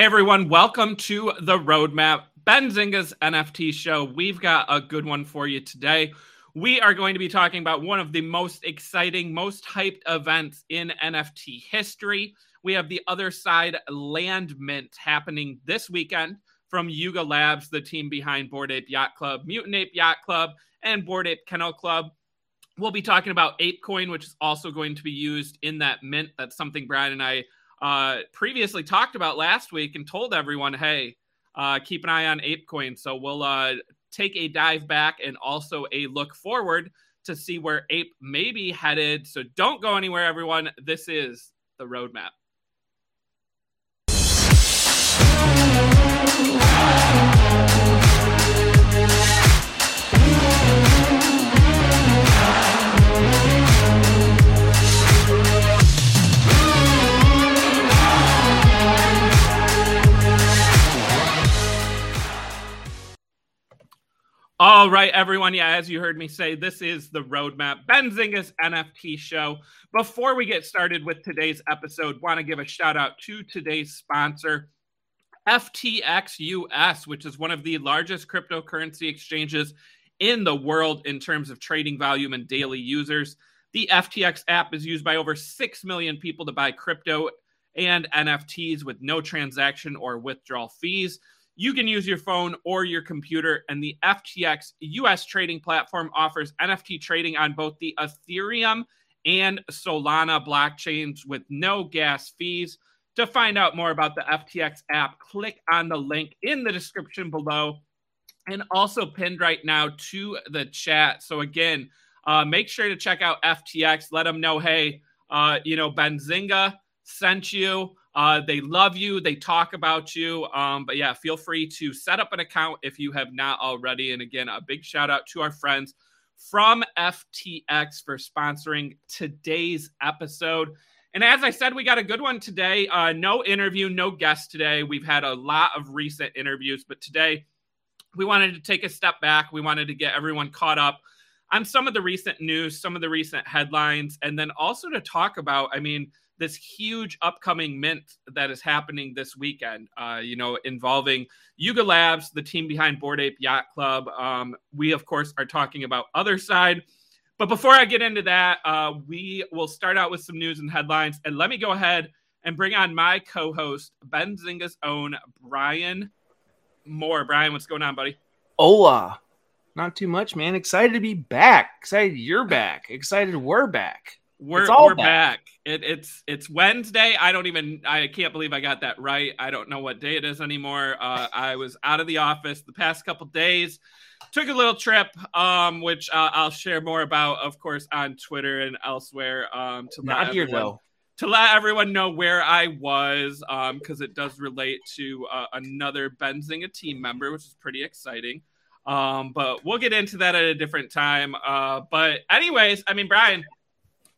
Hey everyone, welcome to the Roadmap Benzinga's NFT show. We've got a good one for you today. We are going to be talking about one of the most exciting, most hyped events in NFT history. We have the other side Land Mint happening this weekend from Yuga Labs, the team behind Bored Ape Yacht Club, Mutant Ape Yacht Club, and Bored Ape Kennel Club. We'll be talking about ApeCoin, which is also going to be used in that mint. That's something Brad and I uh, previously talked about last week and told everyone, hey, uh, keep an eye on ApeCoin. So we'll uh, take a dive back and also a look forward to see where Ape may be headed. So don't go anywhere, everyone. This is the roadmap. All right, everyone. Yeah, as you heard me say, this is the roadmap, Benzinga's NFT show. Before we get started with today's episode, want to give a shout out to today's sponsor, FTX US, which is one of the largest cryptocurrency exchanges in the world in terms of trading volume and daily users. The FTX app is used by over 6 million people to buy crypto and NFTs with no transaction or withdrawal fees. You can use your phone or your computer, and the FTX US trading platform offers NFT trading on both the Ethereum and Solana blockchains with no gas fees. To find out more about the FTX app, click on the link in the description below and also pinned right now to the chat. So, again, uh, make sure to check out FTX. Let them know, hey, uh, you know, Benzinga sent you. Uh, they love you. They talk about you. Um, but yeah, feel free to set up an account if you have not already. And again, a big shout out to our friends from FTX for sponsoring today's episode. And as I said, we got a good one today. Uh, no interview, no guest today. We've had a lot of recent interviews, but today we wanted to take a step back. We wanted to get everyone caught up on some of the recent news, some of the recent headlines, and then also to talk about, I mean, this huge upcoming mint that is happening this weekend, uh, you know, involving Yuga Labs, the team behind Bored Ape Yacht Club. Um, we, of course, are talking about Other Side. But before I get into that, uh, we will start out with some news and headlines. And let me go ahead and bring on my co host, Ben Benzinga's own Brian Moir. Brian, what's going on, buddy? Hola. Not too much, man. Excited to be back. Excited you're back. Excited we're back. We're we're back. back. It, it's it's Wednesday. I don't even I can't believe I got that right. I don't know what day it is anymore. Uh, I was out of the office the past couple days. Took a little trip, um, which uh, I'll share more about, of course, on Twitter and elsewhere. Um, to not here everyone, though. To let everyone know where I was, because um, it does relate to uh, another Benzinga team member, which is pretty exciting. Um, but we'll get into that at a different time. Uh, but anyways, I mean, Brian,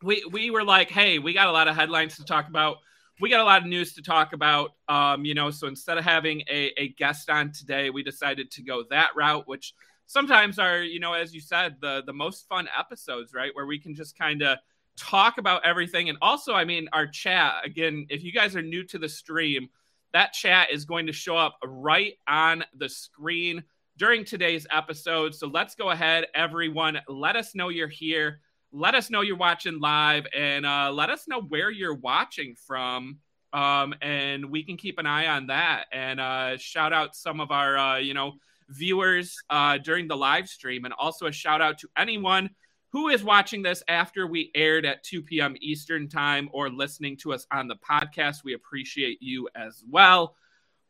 we we were like, hey, we got a lot of headlines to talk about. We got a lot of news to talk about. Um, you know, so instead of having a, a guest on today, we decided to go that route, which sometimes are, you know, as you said, the the most fun episodes, right? Where we can just kind of talk about everything. And also, I mean, our chat, again, if you guys are new to the stream, that chat is going to show up right on the screen during today's episode. So let's go ahead, everyone. Let us know you're here let us know you're watching live and uh, let us know where you're watching from. Um, and we can keep an eye on that and uh, shout out some of our, uh, you know, viewers uh, during the live stream. And also a shout out to anyone who is watching this after we aired at 2 p.m. Eastern time or listening to us on the podcast. We appreciate you as well.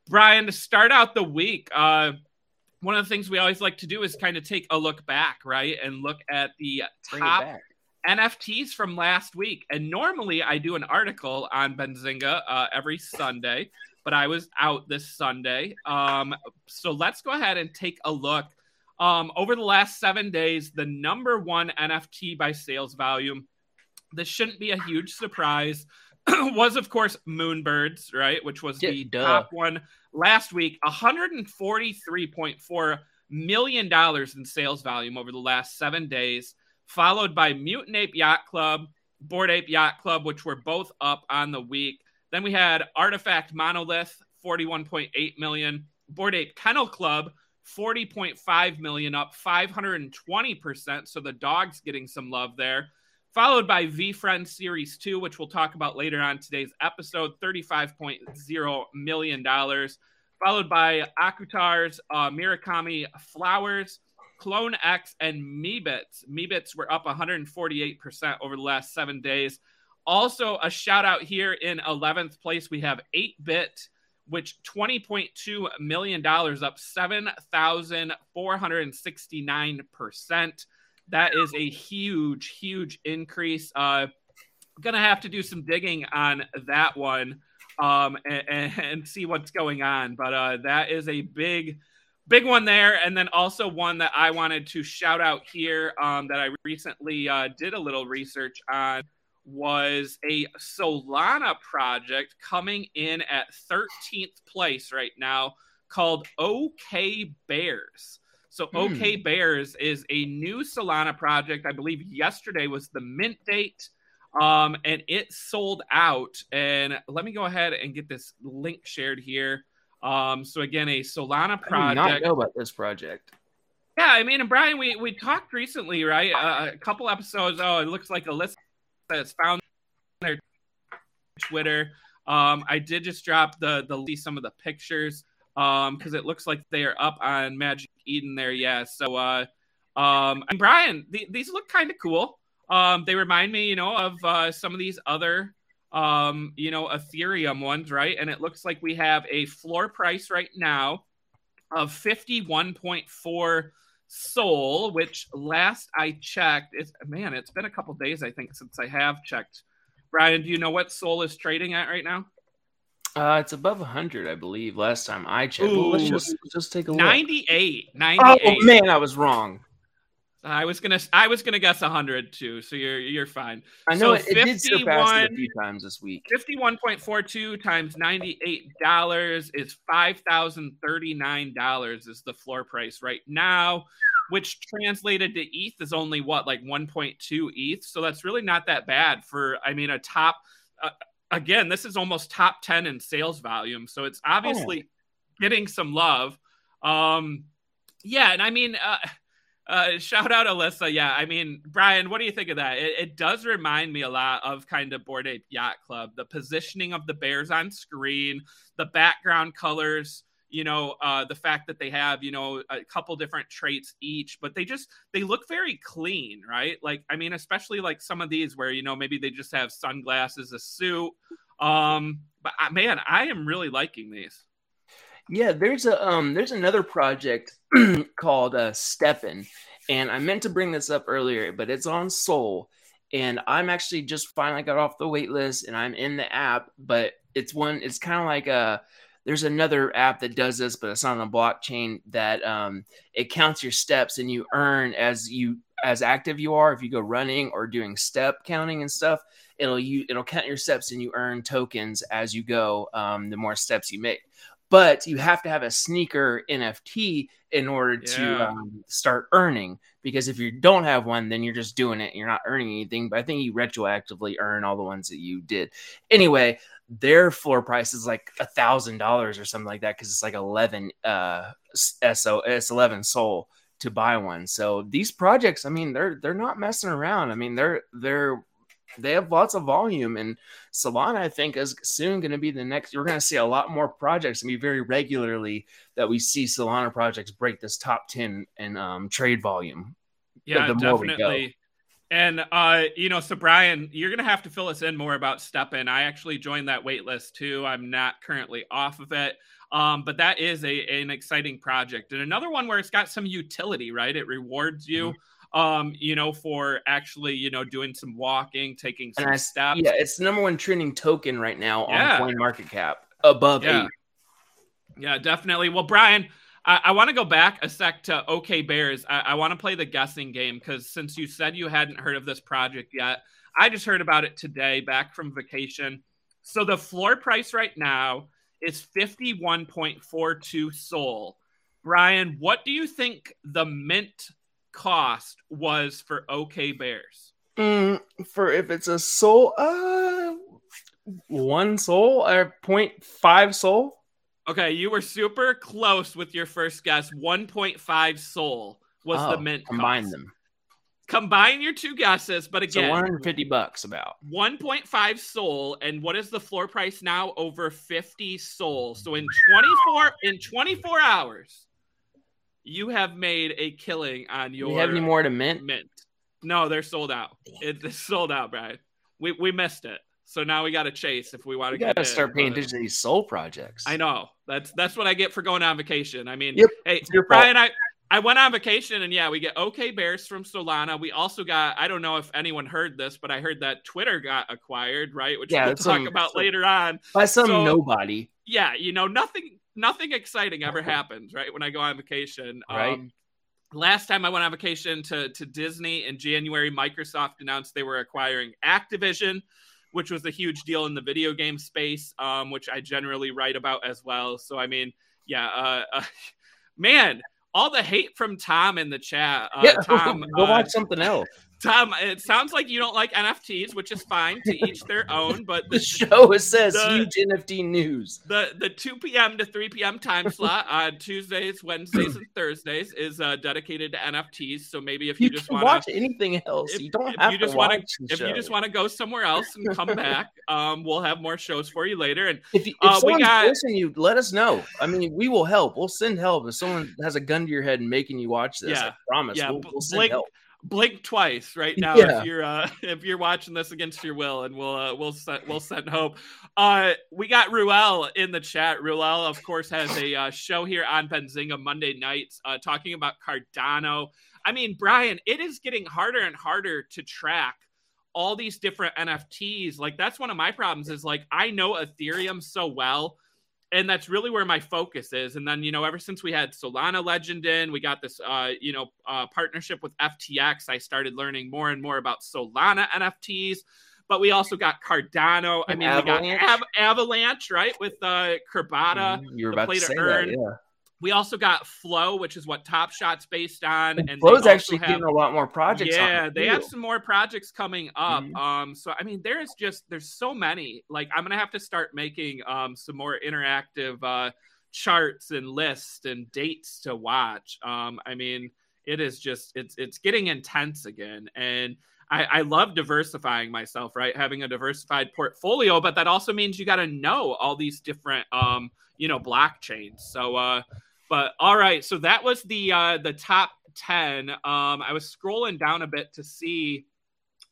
Brian, to start out the week, uh, one of the things we always like to do is kind of take a look back, right? And look at the top NFTs from last week. And normally I do an article on Benzinga uh, every Sunday, but I was out this Sunday. Um, so let's go ahead and take a look. Um, over the last seven days, the number one NFT by sales volume, this shouldn't be a huge surprise, was of course Moonbirds, right? Which was the Duh. top one last week. $143.4 million in sales volume over the last seven days followed by Mutant Ape Yacht Club, Bored Ape Yacht Club, which were both up on the week. Then we had Artifact Monolith, 41.8 million. Bored Ape Kennel Club, 40.5 million, up 520%. So the dog's getting some love there. Followed by VeeFriends Series 2, which we'll talk about later on today's episode, $35.0 million. Followed by Akutar's uh, Murakami Flowers, Clone X, and Meebits. Meebits were up 148% over the last seven days. Also, a shout out here in 11th place, we have 8 bit, which $20.2 million, up 7,469%. That is a huge, huge increase. Uh, gonna have to do some digging on that one um, and, and see what's going on. But uh, that is a big, big one there. And then also one that I wanted to shout out here um, that I recently uh, did a little research on was a Solana project coming in at 13th place right now called OK Bears. So hmm. OK Bears is a new Solana project. I believe yesterday was the mint date. Um, and it sold out. And let me go ahead and get this link shared here. Um, so again, a Solana project. I did not know about this project. Yeah, I mean, and Brian, we we talked recently, right? Uh, a couple episodes. Oh, it looks like Alyssa has found their Twitter. Um, I did just drop the the some of the pictures um because it looks like they are up on Magic Eden there. Yeah, so uh, um, and Brian, the, these look kind of cool. Um, they remind me, you know, of uh, some of these other um, you know, Ethereum ones, right? And it looks like we have a floor price right now of 51.4 Sol, which last I checked, it's man, it's been a couple days, I think, since I have checked. Brian, do you know what Sol is trading at right now? Uh, it's above 100, I believe. Last time I checked. Well, let's just just take a look. 98. 98. Oh man, I was wrong. I was gonna I was gonna guess 100 too, so you're you're fine. I know so it, it did surpass it a few times this week. 51.42 times 98 dollars is five thousand thirty nine dollars is the floor price right now, which translated to ETH is only what like 1.2 ETH. So that's really not that bad for I mean a top. Uh, again, this is almost top 10 in sales volume, so it's obviously oh. getting some love. Um, yeah, and I mean. Uh, uh, shout out Alyssa. Yeah, I mean, Brian, what do you think of that? It, it, does remind me a lot of kind of Bored Ape Yacht Club. The positioning of the bears on screen, the background colors, you know, uh, the fact that they have, you know, a couple different traits each, but they just they look very clean, right? Like, I mean, especially like some of these where you know maybe they just have sunglasses, a suit. Um, but uh, man, I am really liking these. Yeah, there's a um there's another project called uh STEPN, and I meant to bring this up earlier, but it's on Sol, and I'm actually just finally got off the wait list and I'm in the app, but it's one it's kind of like a there's another app that does this, but it's not on the blockchain that um it counts your steps and you earn as you as active you are. If you go running or doing step counting and stuff it'll you it'll count your steps and you earn tokens as you go um, the more steps you make but you have to have a sneaker NFT in order yeah. to um, start earning. Because if you don't have one, then you're just doing it. You're not earning anything. But I think you retroactively earn all the ones that you did. Anyway, their floor price is like a thousand dollars or something like that because it's like eleven uh so it's eleven Sol to buy one. So these projects, I mean, they're they're not messing around. I mean, they're they're they have lots of volume and Solana I think is soon going to be the next you're going to see a lot more projects and be very regularly that we see Solana projects break this top 10 in um, trade volume. Yeah, definitely. And uh, you know, so Brian, you're gonna have to fill us in more about STEPN. I actually joined that wait list too. I'm not currently off of it. Um, but that is a an exciting project. And another one where it's got some utility, right? It rewards you. Mm-hmm um, you know, for actually, you know, doing some walking, taking some I, steps. Yeah, it's the number one trending token right now yeah. on Coin Market Cap, above yeah. eight. Yeah, definitely. Well, Brian, I, I want to go back a sec to OK Bears. I, I want to play the guessing game because since you said you hadn't heard of this project yet, I just heard about it today back from vacation. So the floor price right now is 51.42 Sol. Brian, what do you think the mint cost was for OK Bears? Mm, for if it's a Sol, uh, one Sol or 0.5 Sol. Okay, you were super close with your first guess. 1.5 Sol was Oh, the mint. Combine cost. them. Combine your two guesses, but So again, 150 bucks about. 1.5 Sol. and what is the floor price now? Over 50 Sol. So in 24 in 24 hours, you have made a killing on Do your you have any more to mint? mint. No, they're sold out. It- It's sold out, Brian. We we missed it. So now we got to chase if we want to gotta start in, paying attention to these Sol projects. I know. That's that's what I get for going on vacation. I mean, Yep, hey, your fault. Brian, I I went on vacation and yeah, we get OK Bears from Solana. We also got I don't know if anyone heard this, but I heard that Twitter got acquired, right? Which Yeah, we'll talk some- about some- later on. By some So- nobody. Yeah, you know, nothing nothing exciting ever happens, right? When I go on vacation. Right. Um, last time I went on vacation to, to Disney in January, Microsoft announced they were acquiring Activision, which was a huge deal in the video game space, um, which I generally write about as well. So, I mean, yeah, uh, uh, man, all the hate from Tom in the chat. Uh, yeah, Tom, go uh, watch something else. Tom, it sounds like you don't like NFTs, which is fine to each their own, but The the, show says the- huge NFT news. the the 2 p.m. to 3 p.m. time slot on Tuesdays, Wednesdays, and Thursdays is uh, dedicated to NFTs. So maybe if you, You just want to watch anything else. if- you don't if have you to just wanna- watch if you just want to go somewhere else and come back, um, we'll have more shows for you later. And If, you, if Uh, we someone's got- forcing you, let us know. I mean, we will help. We'll send help. If someone has a gun to your head and making you watch this, Yeah. I promise. Yeah, we'll, we'll send blink- help. Blink twice right now Yeah. if you're uh, if you're watching this against your will, and we'll uh, we'll set we'll send hope. Uh, we got Ruel in the chat. Ruel, of course, has a uh, show here on Benzinga Monday nights, uh, talking about Cardano. I mean, Brian, it is getting harder and harder to track all these different NFTs. Like that's one of my problems. Is like I know Ethereum so well and that's really where my focus is. And then, you know, ever since we had Solana Legend in, we got this, uh, you know, uh, partnership with FTX. I started learning more and more about Solana NFTs. But we also got Cardano. I mean, Avalanche. we got Av- Avalanche, right, with uh, Crabada. Mhm, you were about to say earn. that. Yeah. We also got Flow, which is what Top Shot's based on. And And Flow's actually have- getting a lot more projects. yeah, they have some more projects coming up. Mhm. Um, so I mean, there is just there's so many. Like I'm gonna have to start making um some more interactive uh charts and lists and dates to watch. Um, I mean, it is just it's it's getting intense again, and I, I love diversifying myself, right? Having a diversified portfolio, but that also means you got to know all these different um you know blockchains. So uh but all right, so that was the uh the top 10. Um I was scrolling down a bit to see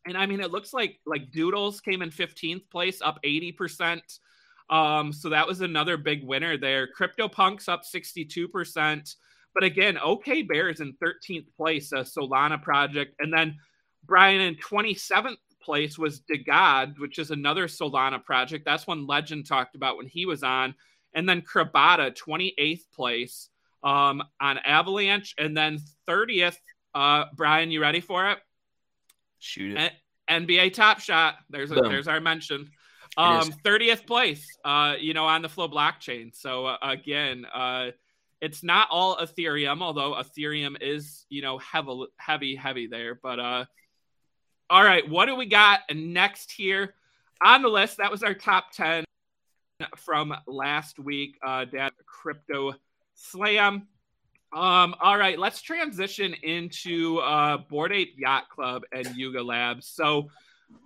and I mean it looks like like Doodles came in 15th place up 80%. Um so that was another big winner there. CryptoPunks up 62%. But again, OK Bears in 13th place, a Solana project and then Brian in 27th place was Degod, which is another Solana project. That's one Legend talked about when he was on. And then Crabada, 28th place um, on Avalanche. And then 30th, uh, Brian, you ready for it? Shoot it. Eh, NBA Top Shot. There's a, there's our mention. Um, 30th place, uh, you know, on the Flow blockchain. So uh, again, uh, it's not all Ethereum, although Ethereum is, you know, heavy, heavy, heavy there. But uh, all right, what do we got next here on the list? That was our top 10 from last week. Uh, Dad Crypto Slam. Um, all right, let's transition into uh, Bored Ape Yacht Club and Yuga Labs. So,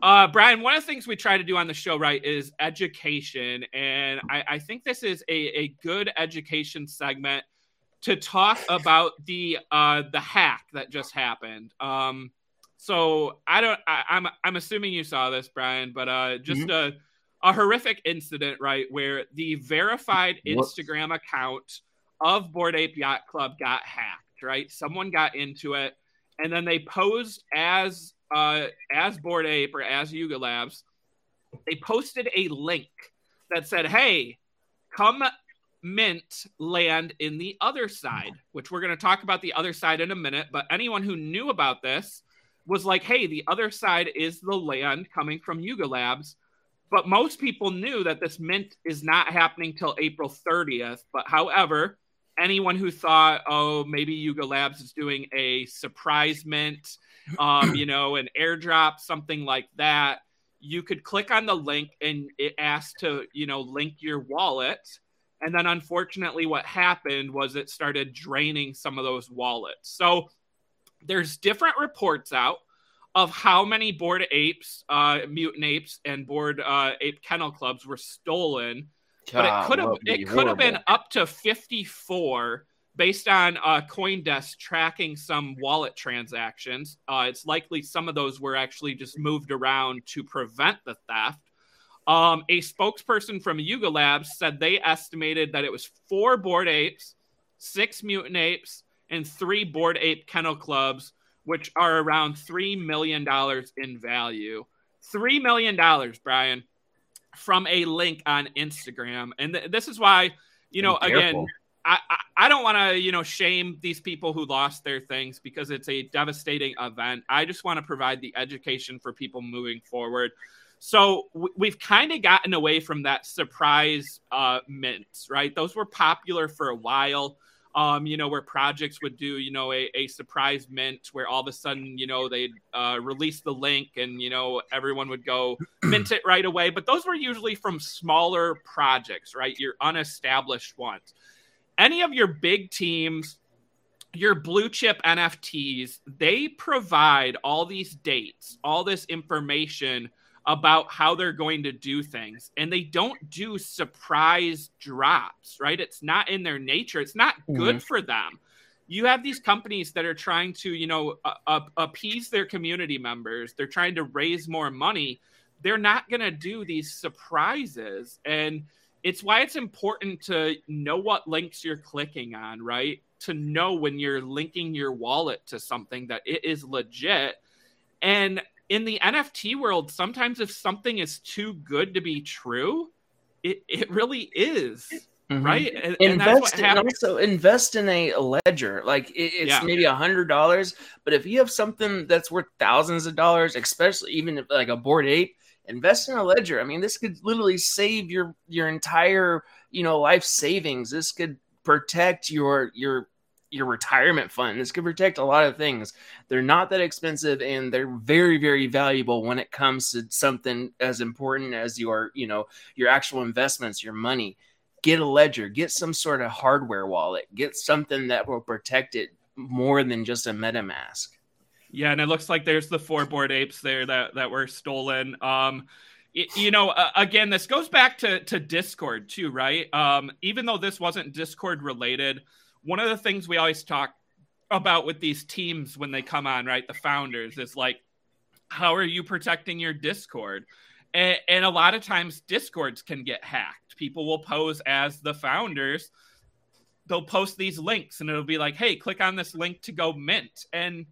uh, Brian, one of the things we try to do on the show, right, is education. And I, I think this is a, a good education segment to talk about the uh, the hack that just happened. Um, so I don't I, I'm I'm assuming you saw this, Brian, but uh, just a a horrific incident, right, where the verified. Instagram account of Bored Ape Yacht Club got hacked, right? Someone got into it, and then they posed as uh, as Bored Ape or as Yuga Labs. They posted a link that said, "Hey, come mint land in the other side," which we're going to talk about the other side in a minute. But anyone who knew about this was like, "Hey, the other side is the land coming from Yuga Labs." But most people knew that this mint is not happening till April 30th. But however, anyone who thought, oh, maybe Yuga Labs is doing a surprise mint, um, you know, an airdrop, something like that, you could click on the link and it asked to, you know, link your wallet. And then unfortunately, what happened was it started draining some of those wallets. So there's different reports out of how many bored apes, uh, mutant apes, and bored uh, ape kennel clubs were stolen. But it could have it could have been up to 54 based on uh, CoinDesk tracking some wallet transactions. Uh, it's likely some of those were actually just moved around to prevent the theft. Um, a spokesperson from Yuga Labs said they estimated that it was four bored apes, six mutant apes, and three bored ape kennel clubs, which are around $3 million in value. $3 million, Brian, from a link on Instagram. And th- this is why, you know, again, I, I, I don't want to, you know, shame these people who lost their things because it's a devastating event. I just want to provide the education for people moving forward. So we've kind of gotten away from that surprise uh, mints, right? Those were popular for a while. Um, you know, where projects would do, you know, a, a surprise mint where all of a sudden, you know, they'd uh, release the link and, you know, everyone would go mint it right away. But those were usually from smaller projects, right? Your unestablished ones any of your big teams, your blue chip NFTs, they provide all these dates, all this information about how they're going to do things. And they don't do surprise drops, right? It's not in their nature. It's not good mm-hmm. for them. You have these companies that are trying to, you know, uh, appease their community members. They're trying to raise more money. They're not going to do these surprises. And it's why it's important to know what links you're clicking on, right? To know when you're linking your wallet to something that it is legit. And in the NFT world, sometimes if something is too good to be true, it, it really is. Mm-hmm. Right. And, invest and also invest in a ledger. Like it, it's yeah. maybe a hundred dollars, but if you have something that's worth thousands of dollars, especially even if, like a bored ape, invest in a ledger. I mean, this could literally save your your entire you know life savings. This could protect your your your retirement fund. This could protect a lot of things. They're not that expensive and they're very very valuable when it comes to something as important as your you know your actual investments, your money. Get a ledger, get some sort of hardware wallet, get something that will protect it more than just a MetaMask. Yeah, and it looks like there's the four bored apes there that that were stolen. Um, you know, again, this goes back to to Discord too, right? Um, even though this wasn't Discord related, one of the things we always talk about with these teams when they come on, right? The founders is like, how are you protecting your Discord? And, and a lot of times, Discords can get hacked. People will pose as the founders. They'll post these links, and it'll be like, "Hey, click on this link to go mint." And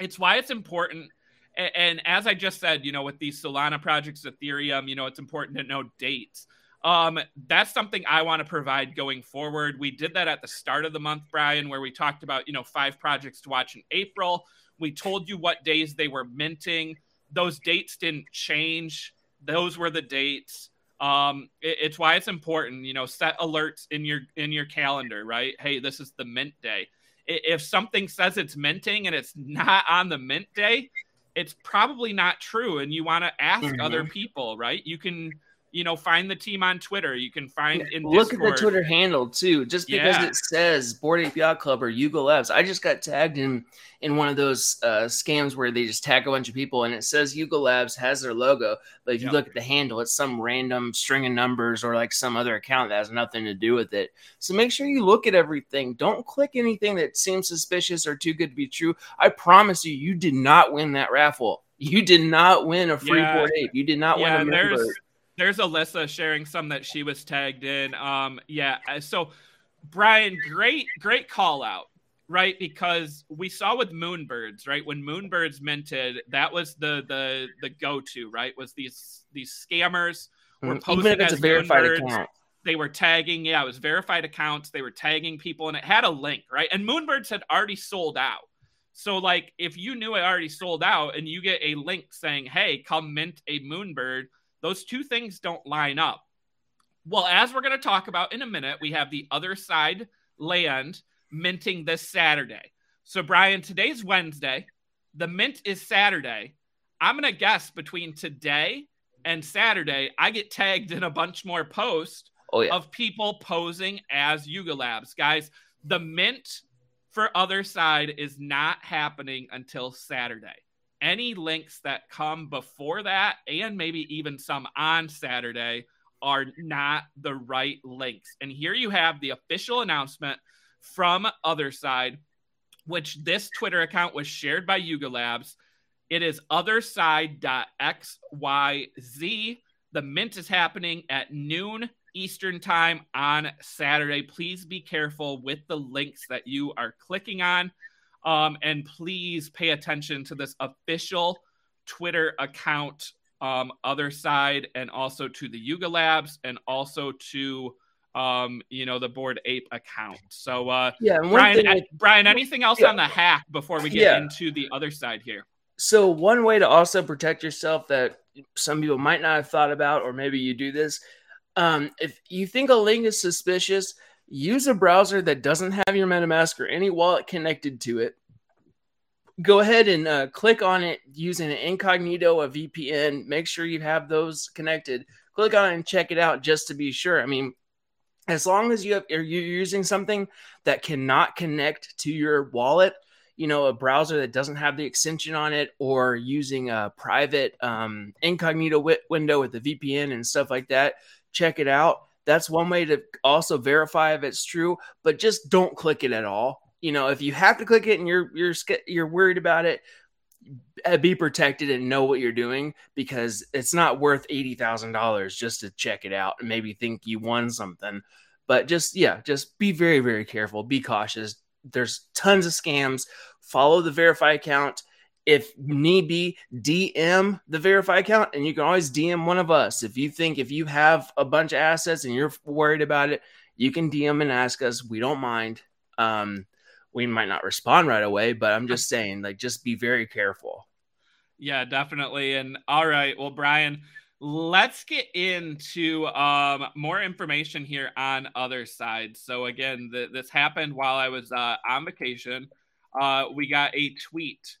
it's why it's important. And, and as I just said, you know, with these Solana projects, Ethereum, you know, it's important to know dates. Um, that's something I want to provide going forward. We did that at the start of the month, Brian, where we talked about, you know, five projects to watch in April. We told you what days they were minting. Those dates didn't change. Those were the dates. Um, it, it's why it's important, you know, set alerts in your in your calendar, right? Hey, this is the mint day if something says it's minting and it's not on the mint day, it's probably not true. And you want to ask mm-hmm. other people, right? You can you know, find the team on Twitter. You can find in look Discord. at the Twitter handle too. Just because yeah. it says Bored Ape Yacht Club or Yuga Labs, I just got tagged in in one of those uh, scams where they just tag a bunch of people and it says Yuga Labs has their logo, but if you yep. look at the handle, it's some random string of numbers or like some other account that has nothing to do with it. So make sure you look at everything. Don't click anything that seems suspicious or too good to be true. I promise you, you did not win that raffle. You did not win a free yeah. bored ape. You did not yeah, win a member there's Alyssa sharing some that she was tagged in. Um, yeah. Uh, so, Brian, great, great call out, right? Because we saw with Moonbirds, right? When Moonbirds minted, that was the the the go to, right? Was these these scammers were mm, posting as verified Moonbirds. account. They were tagging, yeah, it was verified accounts. They were tagging people, and it had a link, right? And Moonbirds had already sold out. So, like, if you knew it already sold out, and you get a link saying, "Hey, come mint a Moonbird," Those two things don't line up. Well, as we're going to talk about in a minute, we have the other side land minting this Saturday. So, Brian, today's Wednesday. The mint is Saturday. I'm going to guess between today and Saturday, I get tagged in a bunch more posts oh, yeah. of people posing as Yuga Labs. Guys, the mint for other side is not happening until Saturday. Any links that come before that, and maybe even some on Saturday, are not the right links. And here you have the official announcement from Otherside, which this Twitter account was shared by Yuga Labs. It is otherside.xyz. The mint is happening at noon Eastern time on Saturday. Please be careful with the links that you are clicking on. Um, and please pay attention to this official Twitter account, um, Otherside, and also to the Yuga Labs, and also to um, you know, the Bored Ape account. So, uh, yeah, Brian, thing, Brian, anything else yeah. on the hack before we get yeah. into the other side here? So, one way to also protect yourself that some people might not have thought about, or maybe you do this um, if you think a link is suspicious, use a browser that doesn't have your MetaMask or any wallet connected to it. Go ahead and uh, click on it using an incognito, a VPN. Make sure you have those connected. Click on it and check it out just to be sure. I mean, as long as you have, you're using something that cannot connect to your wallet, you know, a browser that doesn't have the extension on it, or using a private um, incognito w- window with the VPN and stuff like that, check it out. That's one way to also verify if it's true, but just don't click it at all. You know, if you have to click it and you're you're you're worried about it, uh, be protected and know what you're doing because it's not worth eighty thousand dollars just to check it out and maybe think you won something. But just yeah, just be very very careful. Be cautious. There's tons of scams. Follow the verify account if need be, DM the verify account, and you can always DM one of us. If you think if you have a bunch of assets and you're worried about it, you can DM and ask us. We don't mind. Um, we might not respond right away, but I'm just saying, like, just be very careful. Yeah, definitely. And all right, well, Brian, let's get into um, more information here on Otherside. So again, this happened while I was uh, on vacation. Uh, we got a tweet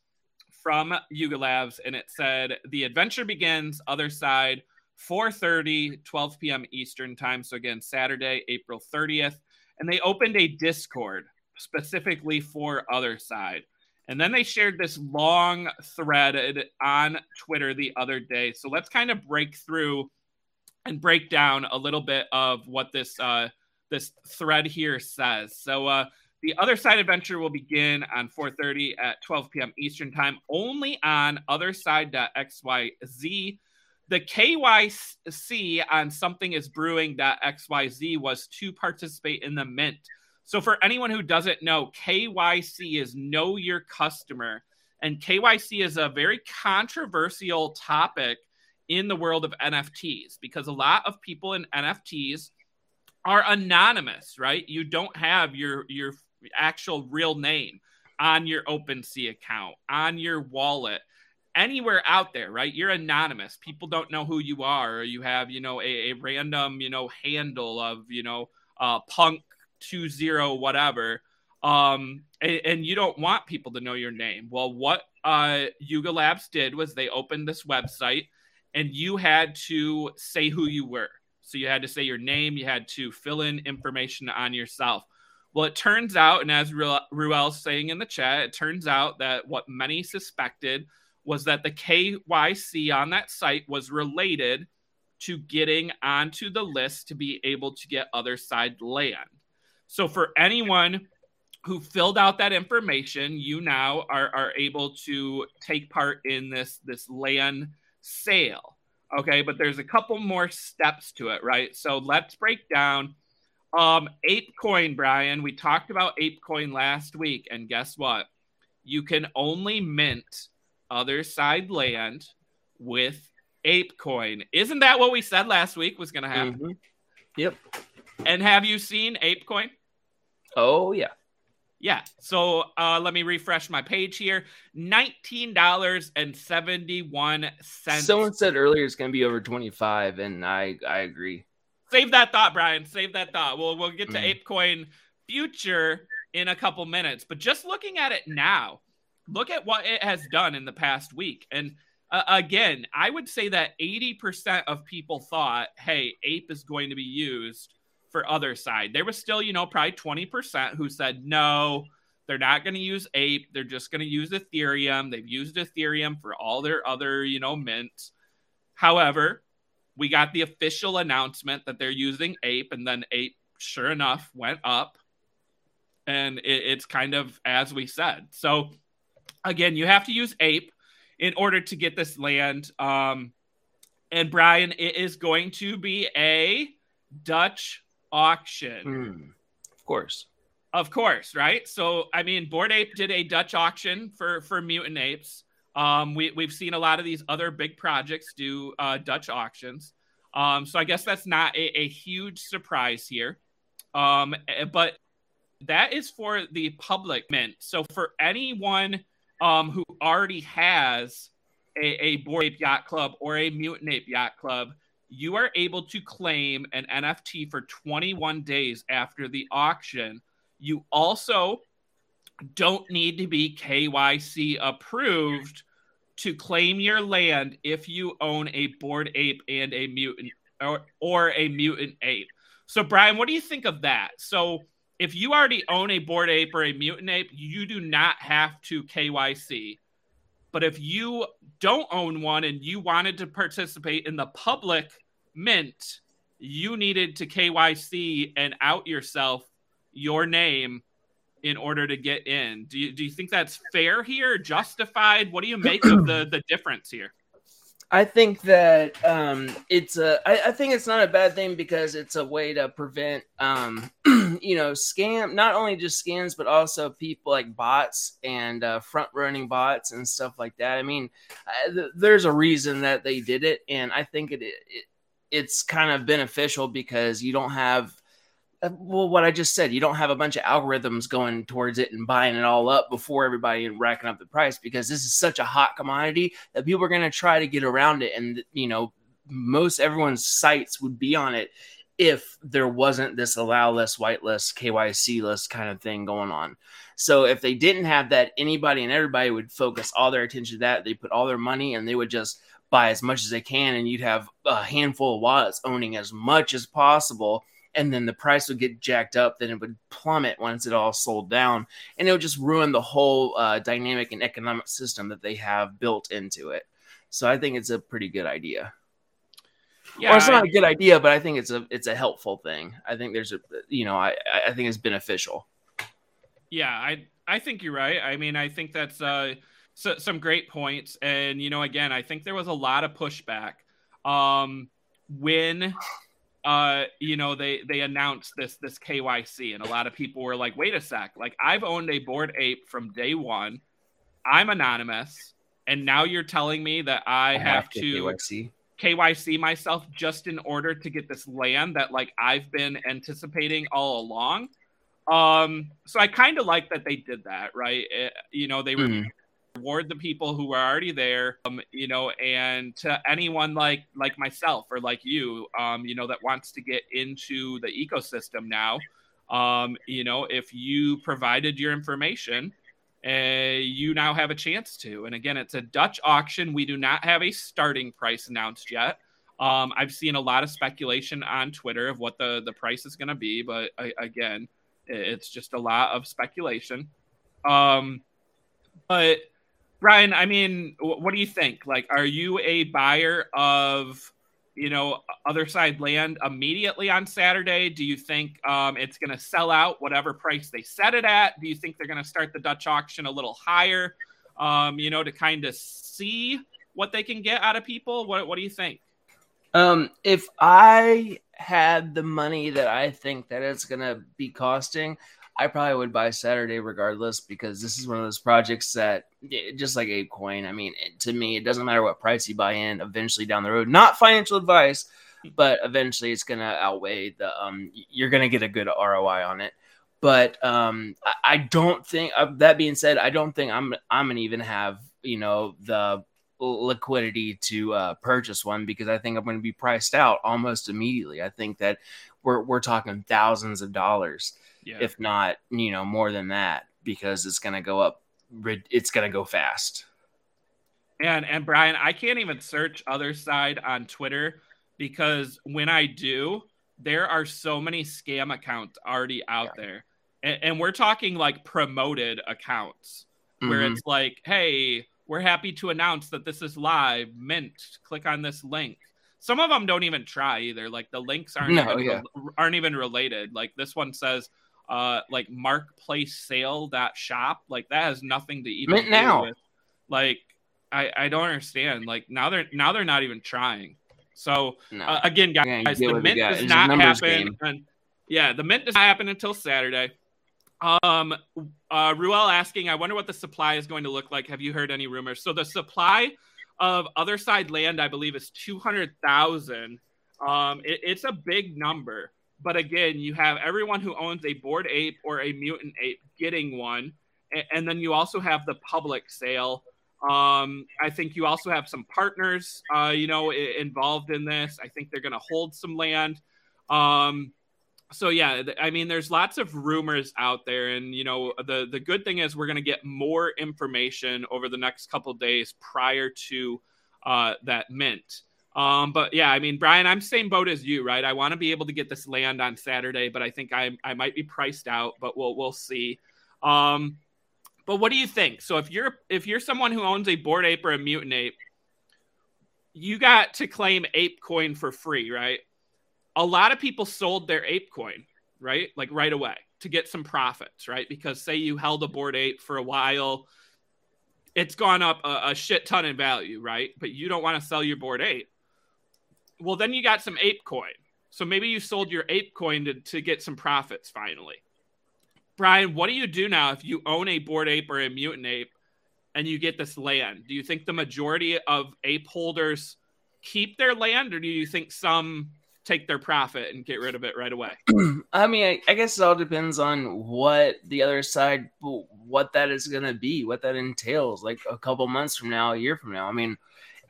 from Yuga Labs, and it said the adventure begins Otherside 4:30, 12 p.m. Eastern time. So again, Saturday, April 30th, and they opened a Discord specifically for other side. And then they shared this long thread on Twitter the other day. So let's kind of break through and break down a little bit of what this uh, this thread here says. So uh, the Other Side adventure will begin on 4:30 at 12 p.m. Eastern Time, only on otherside.xyz. The KYC on something is brewing.xyz was to participate in the mint. So for anyone who doesn't know, KYC is know your customer. And KYC is a very controversial topic in the world of NFTs because a lot of people in NFTs are anonymous, right? You don't have your your actual real name on your OpenSea account, on your wallet, anywhere out there, right? You're anonymous. People don't know who you are, or you have, you know, a, a random, you know, handle of, you know, uh, punk two zero whatever. Um, and, and, you don't want people to know your name. Well, what uh, Yuga Labs did was they opened this website, and you had to say who you were. So you had to say your name, you had to fill in information on yourself. Well, it turns out, and as Ruel's saying in the chat, it turns out that what many suspected was that the KYC on that site was related to getting onto the list to be able to get other side land. So for anyone who filled out that information, you now are, are able to take part in this, this land sale. Okay, but there's a couple more steps to it, right? So let's break down um, ApeCoin, Brian. We talked about ApeCoin last week, and guess what? You can only mint other side land with ApeCoin. Isn't that what we said last week was going to happen? Mm-hmm. Yep. And have you seen ApeCoin? Oh yeah. Yeah. So uh, let me refresh my page here. Nineteen dollars and seventy one cents. Someone said earlier it's going to be over twenty five, and I I agree. Save that thought, Brian. Save that thought. We'll we'll get to mm. ApeCoin future in a couple minutes. But just looking at it now, look at what it has done in the past week. And uh, again, I would say that 80% of people thought, hey, Ape is going to be used for other side. There was still, you know, probably 20% who said no, they're not going to use Ape. They're just going to use Ethereum. They've used Ethereum for all their other, you know, mints. However, we got the official announcement that they're using Ape, and then Ape, sure enough, went up. And it, it's kind of as we said. So, again, you have to use Ape in order to get this land. Um, and Brian, it is going to be a Dutch auction. Mm, of course. Of course, right? So, I mean, Bored Ape did a Dutch auction for for mutant apes. Um, we we've seen a lot of these other big projects do uh, Dutch auctions. Um, so I guess that's not a, a huge surprise here. Um, eh, but that is for the public mint. So for anyone um, who already has a, a Bored Ape Yacht Club or a Mutant Ape Yacht Club, you are able to claim an NFT for 21 days after the auction you also don't need to be KYC approved to claim your land if you own a bored ape and a mutant or, or a mutant ape. So, Brian, what do you think of that? So, if you already own a bored ape or a mutant ape, you do not have to KYC. But if you don't own one and you wanted to participate in the public mint, you needed to KYC and out yourself your name in order to get in. Do you do you think that's fair here, justified? What do you make of the the difference here? I think that um, it's a. I, I think it's not a bad thing because it's a way to prevent, um, you know, scam. Not only just scams, but also people like bots and uh, front running bots and stuff like that. I mean, th- there's a reason that they did it, and I think it, it it's kind of beneficial because you don't have Uh, well, what I just said, you don't have a bunch of algorithms going towards it and buying it all up before everybody and racking up the price because this is such a hot commodity that people are going to try to get around it. And, you know, most everyone's sites would be on it if there wasn't this allow list, whitelist, KYC list kind of thing going on. So if they didn't have that, anybody and everybody would focus all their attention to that. They put all their money and they would just buy as much as they can. And you'd have a handful of wallets owning as much as possible and then the price would get jacked up, then it would plummet once it all sold down, and it would just ruin the whole uh, dynamic and economic system that they have built into it. So I think it's a pretty good idea. Yeah, well, it's not I, a good idea, but I think it's a it's a helpful thing. I think there's a you know I I think it's beneficial. Yeah, I I think you're right. I mean, I think that's uh so, some great points, and you know, again, I think there was a lot of pushback um when uh, you know, they they announced this this KYC, and a lot of people were like, "Wait a sec! Like, I've owned a bored ape from day one. I'm anonymous, and now you're telling me that I, I have, have, to KYC. KYC myself just in order to get this land that like I've been anticipating all along." Um, so I kind of like that they did that, right? It, eh, you know, they were mm-hmm reward the people who are already there um, you know and to anyone like like myself or like you um, you know that wants to get into the ecosystem now um, you know if you provided your information uh, you now have a chance to. And again it's a dutch auction. We do not have a starting price announced yet. Um, i've seen a lot of speculation on twitter of what the the price is going to be but I, again it's just a lot of speculation. Um, but Brian, I mean, what do you think? Like, are you a buyer of, you know, other side land immediately on Saturday? Do you think um, it's going to sell out whatever price they set it at? Do you think they're going to start the Dutch auction a little higher, um, you know, to kind of see what they can get out of people? What What do you think? Um, if I had the money that I think that it's going to be costing, I probably would buy Saturday regardless because this is one of those projects that just like ApeCoin. I mean, to me, it doesn't matter what price you buy in. Eventually, down the road, not financial advice, but eventually, it's gonna outweigh the. Um, you're gonna get a good ROI on it. But um, I, I don't think. Uh, that being said, I don't think I'm. I'm gonna even have you know the liquidity to uh, purchase one because I think I'm going to be priced out almost immediately. I think that we're we're talking thousands of dollars yeah. if not you know more than that because it's going to go up it's going to go fast and and brian i can't even search other side on twitter because when i do there are so many scam accounts already out yeah. there. And, and, we're talking like promoted accounts where mm-hmm. it's like, hey, we're happy to announce that this is live. Mint, click on this link. Some of them don't even try either. Like the links aren't no, even, yeah. aren't even related. Like this one says, uh, like marketplace sale that shop. Like that has nothing to even Mint now. With. Like I I don't understand. Like now they're now they're not even trying. So no. uh, again, guys, the mint does not happen. And, yeah, the mint does not happen until Saturday. Um, uh, Ruel asking, I wonder what the supply is going to look like. Have you heard any rumors? So the supply of Otherside land, I believe, is two hundred thousand. Um, it, it's a big number, but again, you have everyone who owns a bored ape or a mutant ape getting one, and, then you also have the public sale um, I think you also have some partners, uh, you know, involved in this. I think they're going to hold some land. Um, so yeah, I mean, there's lots of rumors out there, and you know, the the good thing is we're going to get more information over the next couple days prior to uh, that mint. Um, but yeah, I mean, Brian, I'm same boat as you, right? I want to be able to get this land on Saturday, but I think I I might be priced out, but we'll we'll see. Um, but what do you think? So if you're if you're someone who owns a bored ape or a mutant ape, you got to claim ape coin for free, right? A lot of people sold their ape coin, right? Like right away to get some profits, right? Because say you held a bored ape for a while, it's gone up a, a shit ton in value, right? But you don't want to sell your bored ape. Well, then you got some ape coin. So maybe you sold your ape coin to, to get some profits finally. Brian, what do you do now if you own a bored ape or a mutant ape and you get this land? Do you think the majority of ape holders keep their land, or do you think some take their profit and get rid of it right away? I mean, I, I guess it all depends on what the Otherside, what that is going to be, what that entails. Like a couple months from now, a year from now. I mean,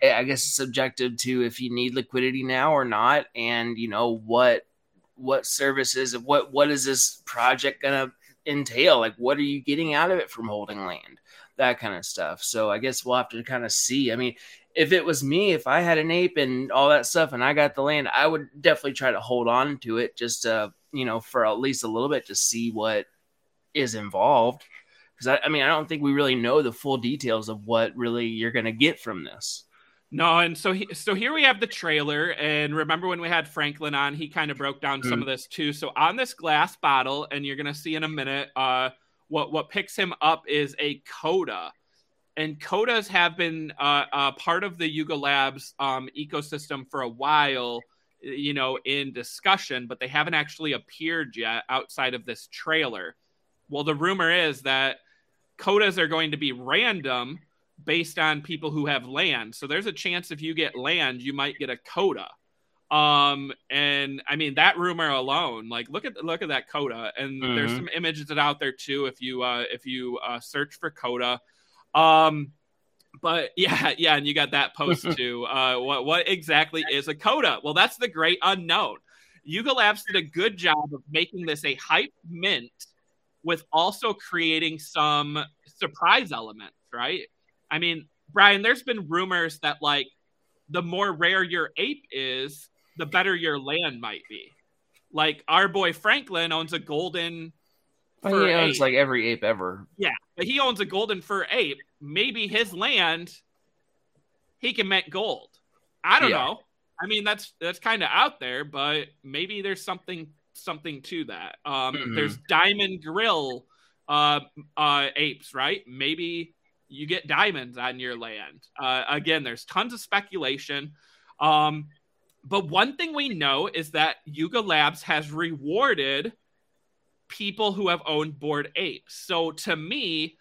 I guess it's subjective to if you need liquidity now or not, and you know what what services what what is this project gonna entail? Like, what are you getting out of it from holding land? That kind of stuff. So I guess we'll have to kind of see. I mean, if it was me, if I had an ape and all that stuff and I got the land, I would definitely try to hold on to it just to, you know, for at least a little bit to see what is involved. Because I, I mean, I don't think we really know the full details of what really you're going to get from this. No, and so he, so here we have the trailer, and remember when we had Franklin on, he kind of broke down mm-hmm. some of this too. So on this glass bottle, and you're gonna see in a minute, uh, what what picks him up is a Koda, and Kodas have been uh, uh, part of the Yuga Labs um, ecosystem for a while, you know, in discussion, but they haven't actually appeared yet outside of this trailer. Well, the rumor is that Kodas are going to be random based on people who have land. So there's a chance if you get land, you might get a Koda. Um, and I mean that rumor alone, like look at look at that Koda, and mm-hmm. there's some images that out there too. If you uh, if you uh, search for Koda, um, but yeah, yeah, and you got that post too. uh, what what exactly is a Koda? Well, that's the great unknown. Yuga Labs did a good job of making this a hype mint with also creating some surprise elements, right? I mean, Brian, there's been rumors that like the more rare your ape is, the better your land might be. Like our boy Franklin owns a golden. Well, he owns ape. like every ape ever. Yeah, but he owns a golden fur ape. Maybe his land, he can make gold. I don't yeah. know. I mean, that's that's kind of out there, but maybe there's something something to that. Um, mm-hmm. There's diamond grill uh, uh, apes, right? Maybe you get diamonds on your land. Uh, again, there's tons of speculation. Um, but one thing we know is that Yuga Labs has rewarded people who have owned Bored apes. So to me,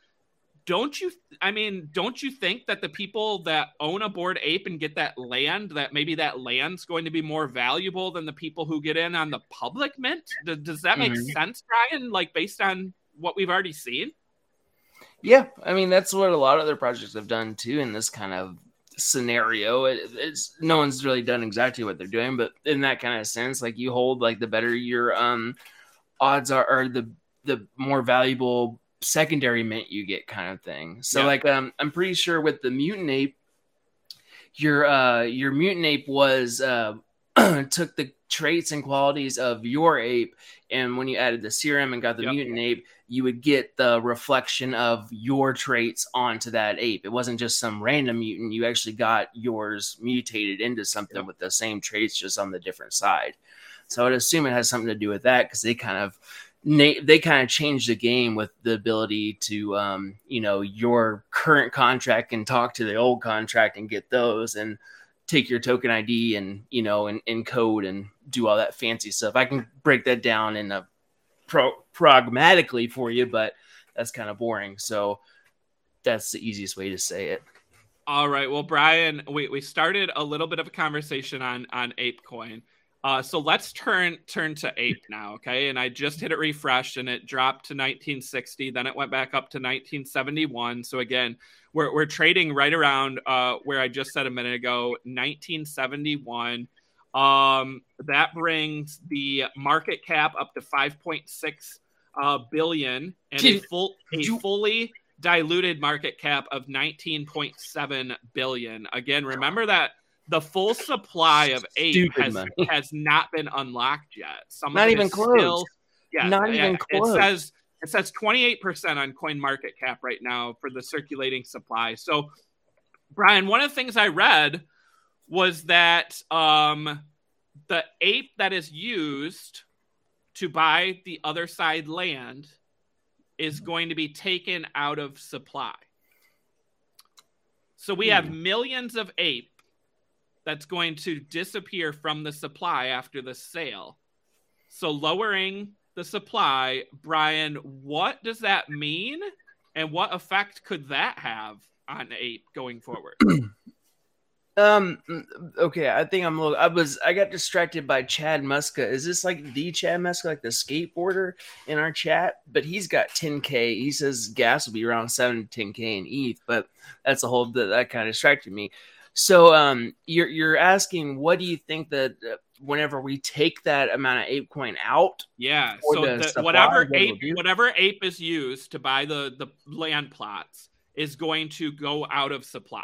don't you I mean, don't you think that the people that own a Bored ape and get that land, that maybe that land's going to be more valuable than the people who get in on the public mint? Does, does that make mm-hmm. sense, Brian? Like based on what we've already seen? Yeah, I mean that's what a lot of other projects have done too in this kind of scenario. It, it's no one's really done exactly what they're doing, but in that kind of sense, like you hold like the better your um odds are, or the the more valuable secondary mint you get, kind of thing. So yeah. like um, I'm pretty sure with the mutant ape, your uh your mutant ape was uh took the traits and qualities of your ape. And when you added the serum and got the yep. mutant ape, you would get the reflection of your traits onto that ape. It wasn't just some random mutant. You actually got yours mutated into something yep. with the same traits, just on the different side. So I would assume it has something to do with that because they kind of they kind of changed the game with the ability to um, you know your current contract and talk to the old contract and get those and take your token ID and you know and encode and do all that fancy stuff. I can break that down in a pro- pragmatically for you, but that's kind of boring. So that's the easiest way to say it. All right. Well, Brian, we, we started a little bit of a conversation on on ApeCoin. Uh, so let's turn turn to ape now, okay? And I just hit it refresh, and it dropped to 1960. Then it went back up to 1971. So again, we're we're trading right around uh, where I just said a minute ago, 1971. Um, that brings the market cap up to 5.6 uh, billion and a full a fully diluted market cap of 19.7 billion. Again, remember that the full supply of ape has, has not been unlocked yet. Some not even close. Still, yeah, not even close. It says it says 28% on coin market cap right now for the circulating supply. So, Brian, one of the things I read was that um, the ape that is used to buy the Otherside land is going to be taken out of supply. So we have hmm. millions of ape that's going to disappear from the supply after the sale. So lowering the supply, Brian, what does that mean? And what effect could that have on ape going forward? um okay, I think I'm a little I was I got distracted by Chad Muska. Is this like the Chad Muska, like the skateboarder in our chat? But he's got 10k. He says gas will be around 7 to 10k in ETH, but that's a whole that, that kind of distracted me. So um, you're you're asking, what do you think that uh, whenever we take that amount of ape coin out? Yeah. So the supply, whatever ape whatever ape is used to buy the the land plots is going to go out of supply,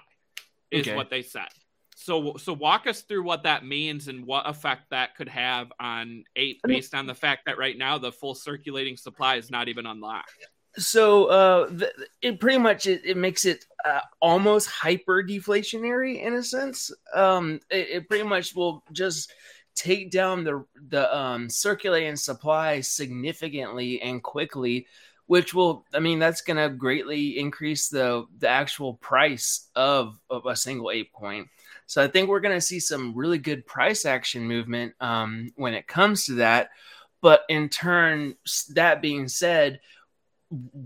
is okay. what they said. So so walk us through what that means and what effect that could have on ape based on the fact that right now the full circulating supply is not even unlocked so uh, the, it pretty much it, it makes it uh, almost hyper deflationary in a sense. Um, it, it, pretty much will just take down the the um, circulating supply significantly and quickly, which will I mean that's going to greatly increase the the actual price of, of a single ape coin. So I think we're going to see some really good price action movement um, when it comes to that. But in turn, that being said,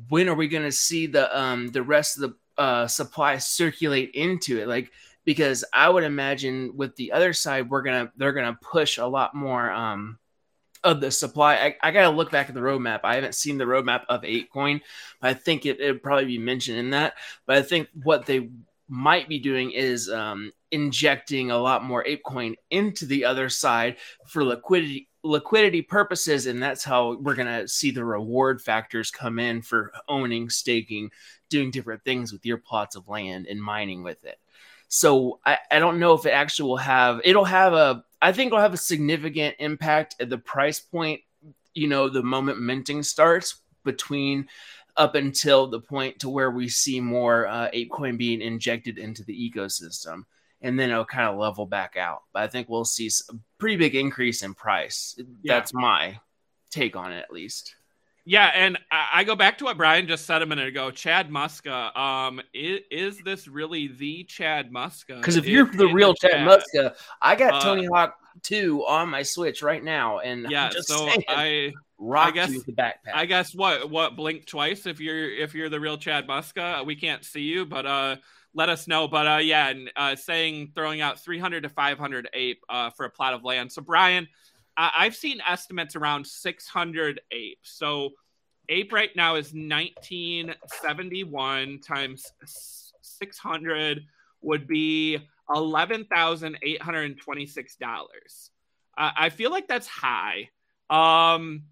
when are we going to see the um the rest of the uh supply circulate into it. Like because i would imagine with the Otherside we're gonna they're gonna push a lot more um of the supply. I, I gotta look back at the roadmap. I haven't seen the roadmap of apecoin but i think it would probably be mentioned in that. But i think what they might be doing is um, injecting a lot more apecoin into the Otherside for liquidity liquidity purposes and that's how we're going to see the reward factors come in for owning staking doing different things with your plots of land and mining with it so I, I don't know if it actually will have it'll have a i think it'll have a significant impact at the price point you know the moment minting starts between up until the point to where we see more uh, apecoin being injected into the ecosystem and then it'll kind of level back out. But I think we'll see pretty big increase in price. Yeah. That's my take on it, at least. Yeah, and I go back to what Brian just said a minute ago. Chad Muska, um, is, is this really the Chad Muska? Because if you're the real the Chad Muska, I got uh, Tony Hawk two on my Switch right now, and yeah, so saying, I rock I guess, the backpack. I guess what what blink twice if you're if you're the real Chad Muska. We can't see you, but uh let us know. But uh, yeah, and uh, saying throwing out 300 to 500 ape uh, for a plot of land. So Brian, I- have seen estimates around 600 ape. So ape right now is 1971 times 600 would be $11,826. Uh, I feel like that's high. Um,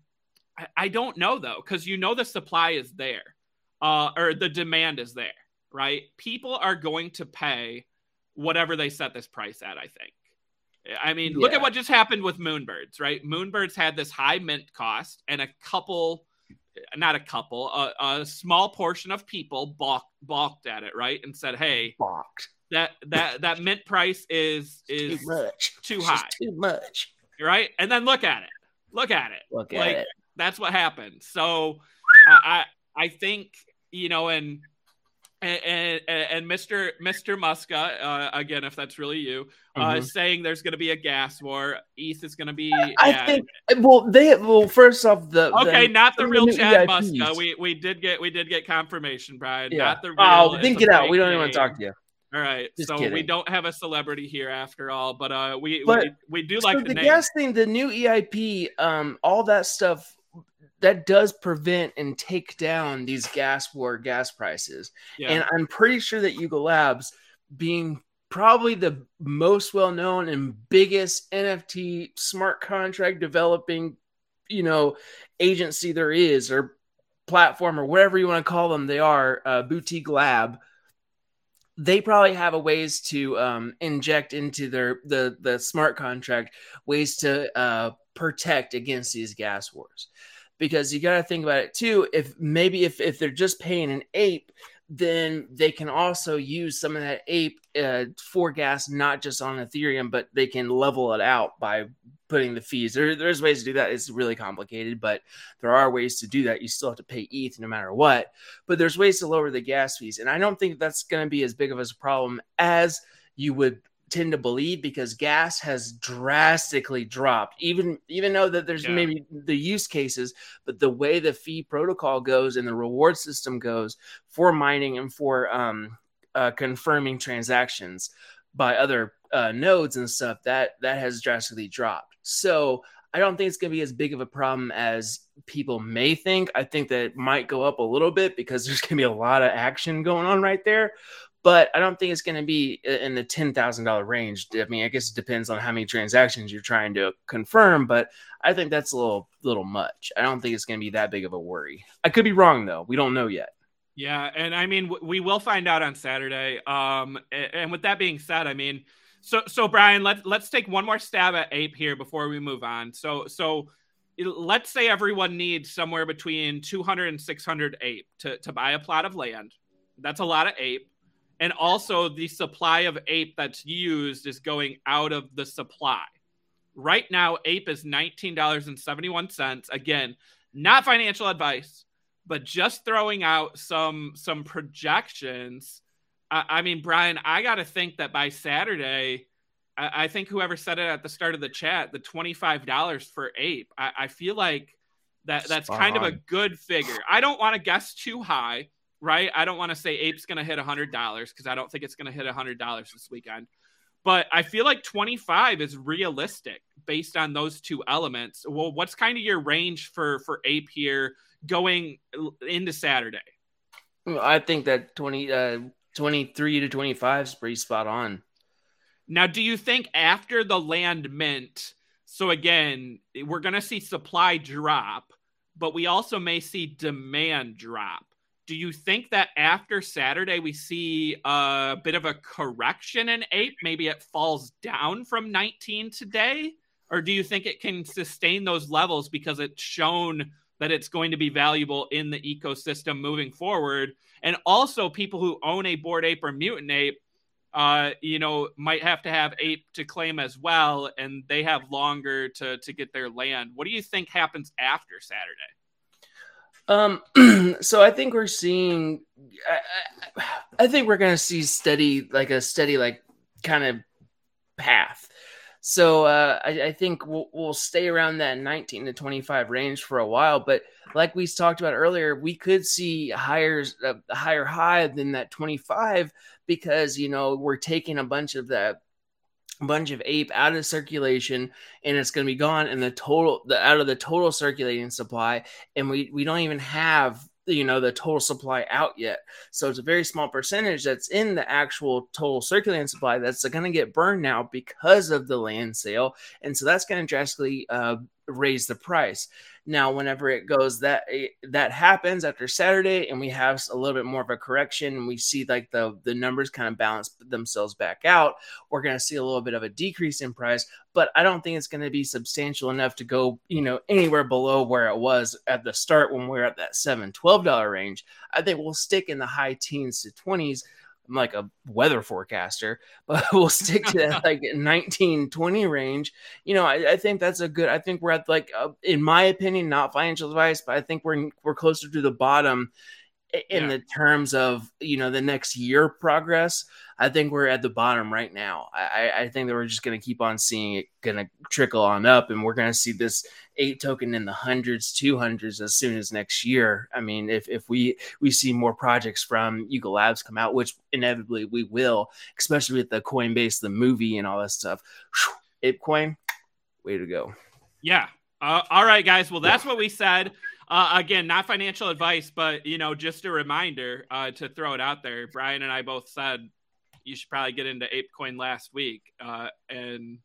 I, I don't know though, because you know the supply is there, uh, or the demand is there right? People are going to pay whatever they set this price at, I think. I mean, yeah. look at what just happened with Moonbirds, right? Moonbirds had this high mint cost, and a couple, not a couple, a, a small portion of people balked, balked at it, right, and said, "Hey, balked." That that that mint price is is too much, too high, too much, right? And then look at it, look at it, look at like, it. That's what happened. So, I I think you know, and and, and, Mr. Mr. Muska, uh, again, if that's really you, uh, mm-hmm. saying there's going to be a gas war. ETH is going to be. I think. Well, they well first off the okay, the, not the real Chad EIPs. Muska. We we did get we did get confirmation, Brian. Yeah. Not the oh, real. Oh, then get out. We don't even want to talk to you. All right, Just so kidding. we don't have a celebrity here after all, but uh, we but, we, we do so like the, the gas thing, the new EIP, um, all that stuff that does prevent and take down these gas war gas prices. Yeah. And I'm pretty sure that Yuga Labs, being probably the most well known and biggest NFT smart contract developing, you know, agency there is, or platform, or whatever you want to call them, they are uh, boutique lab. They probably have a ways to um, inject into their the the smart contract ways to uh, protect against these gas wars because you got to think about it too. If maybe if, if they're just paying an ape, then they can also use some of that ape uh, for gas, not just on Ethereum, but they can level it out by putting the fees. There, there's ways to do that. It's really complicated, but there are ways to do that. You still have to pay ETH no matter what, but there's ways to lower the gas fees. And I don't think that's going to be as big of a problem as you would tend to believe because gas has drastically dropped even even though that there's yeah. maybe the use cases but the way the fee protocol goes and the reward system goes for mining and for um, uh, confirming transactions by other uh, nodes and stuff that that has drastically dropped so I don't think it's going to be as big of a problem as people may think. I think that it might go up a little bit because there's going to be a lot of action going on right there but I don't think it's going to be in the ten thousand dollar range. I mean, I guess it depends on how many transactions you're trying to confirm, but I think that's a little little much. I don't think it's going to be that big of a worry. I could be wrong though. We don't know yet. Yeah, and I mean, we will find out on Saturday. Um, and with that being said, I mean, so so Brian, let's let's take one more stab at Ape here before we move on. So so let's say everyone needs somewhere between 200 and 600 ape to, to buy a plot of land. That's a lot of ape and also the supply of ape that's used is going out of the supply. Right now, ape is $19.71. Again, not financial advice, but just throwing out some some projections. I, I mean, Brian, I got to think that by Saturday, I, I, think whoever said it at the start of the chat, the $25 for ape, I, I feel like that that's Spot kind on. of a good figure. I don't want to guess too high right? I don't want to say Ape's going to hit $100 because I don't think it's going to hit $100 this weekend. But I feel like 25 is realistic based on those two elements. Well, what's kind of your range for for Ape here going into Saturday? I think that 20 uh 23 to 25 is pretty spot on. Now, do you think after the land mint, so again, we're going to see supply drop, but we also may see demand drop do you think that after Saturday we see a bit of a correction in ape? Maybe it falls down from 19 today? Or do you think it can sustain those levels because it's shown that it's going to be valuable in the ecosystem moving forward? And also, people who own a bored Ape or mutant ape, uh, you know, might have to have ape to claim as well, and they have longer to to get their land. What do you think happens after Saturday? Um, so I think we're seeing, I, I think we're going to see steady, like a steady, like kind of path. So uh, I, I, think we'll, we'll stay around that 19 to 25 range for a while. But like we talked about earlier, we could see higher, a higher high than that 25 because, you know, we're taking a bunch of that bunch of ape out of circulation and it's going to be gone in the total the out of the total circulating supply and we we don't even have you know the total supply out yet. So it's a very small percentage that's in the actual total circulating supply that's going to get burned now because of the land sale, and so that's going to drastically uh, raise the price. Now, whenever it goes that eh, that happens after Saturday, and we have a little bit more of a correction, and we see like the the numbers kind of balance themselves back out, we're going to see a little bit of a decrease in price. But I don't think it's going to be substantial enough to go, you know, anywhere below where it was at the start when we are at that seven twelve dollar range. I think we'll stick in the high teens to twenties I'm like a weather forecaster, but we'll stick to that like 19, 20 range. You know, I, I, think that's a good. I think we're at like, uh, in my opinion, not financial advice, but I think we're we're closer to the bottom in yeah. the terms of you know the next year progress. I think we're at the bottom right now. I, I think that we're just going to keep on seeing it going to trickle on up, and we're going to see this eight token in the hundreds, two hundreds as soon as next year. I mean, if if we we see more projects from Yuga Labs come out, which inevitably we will, especially with the Coinbase, the movie, and all that stuff. ApeCoin, way to go! Yeah. Uh, all right, guys. Well, that's yeah. what we said. Uh, again, not financial advice, but you know, just a reminder uh, to throw it out there. Brian and I both said you should probably get into ApeCoin last week. Uh, and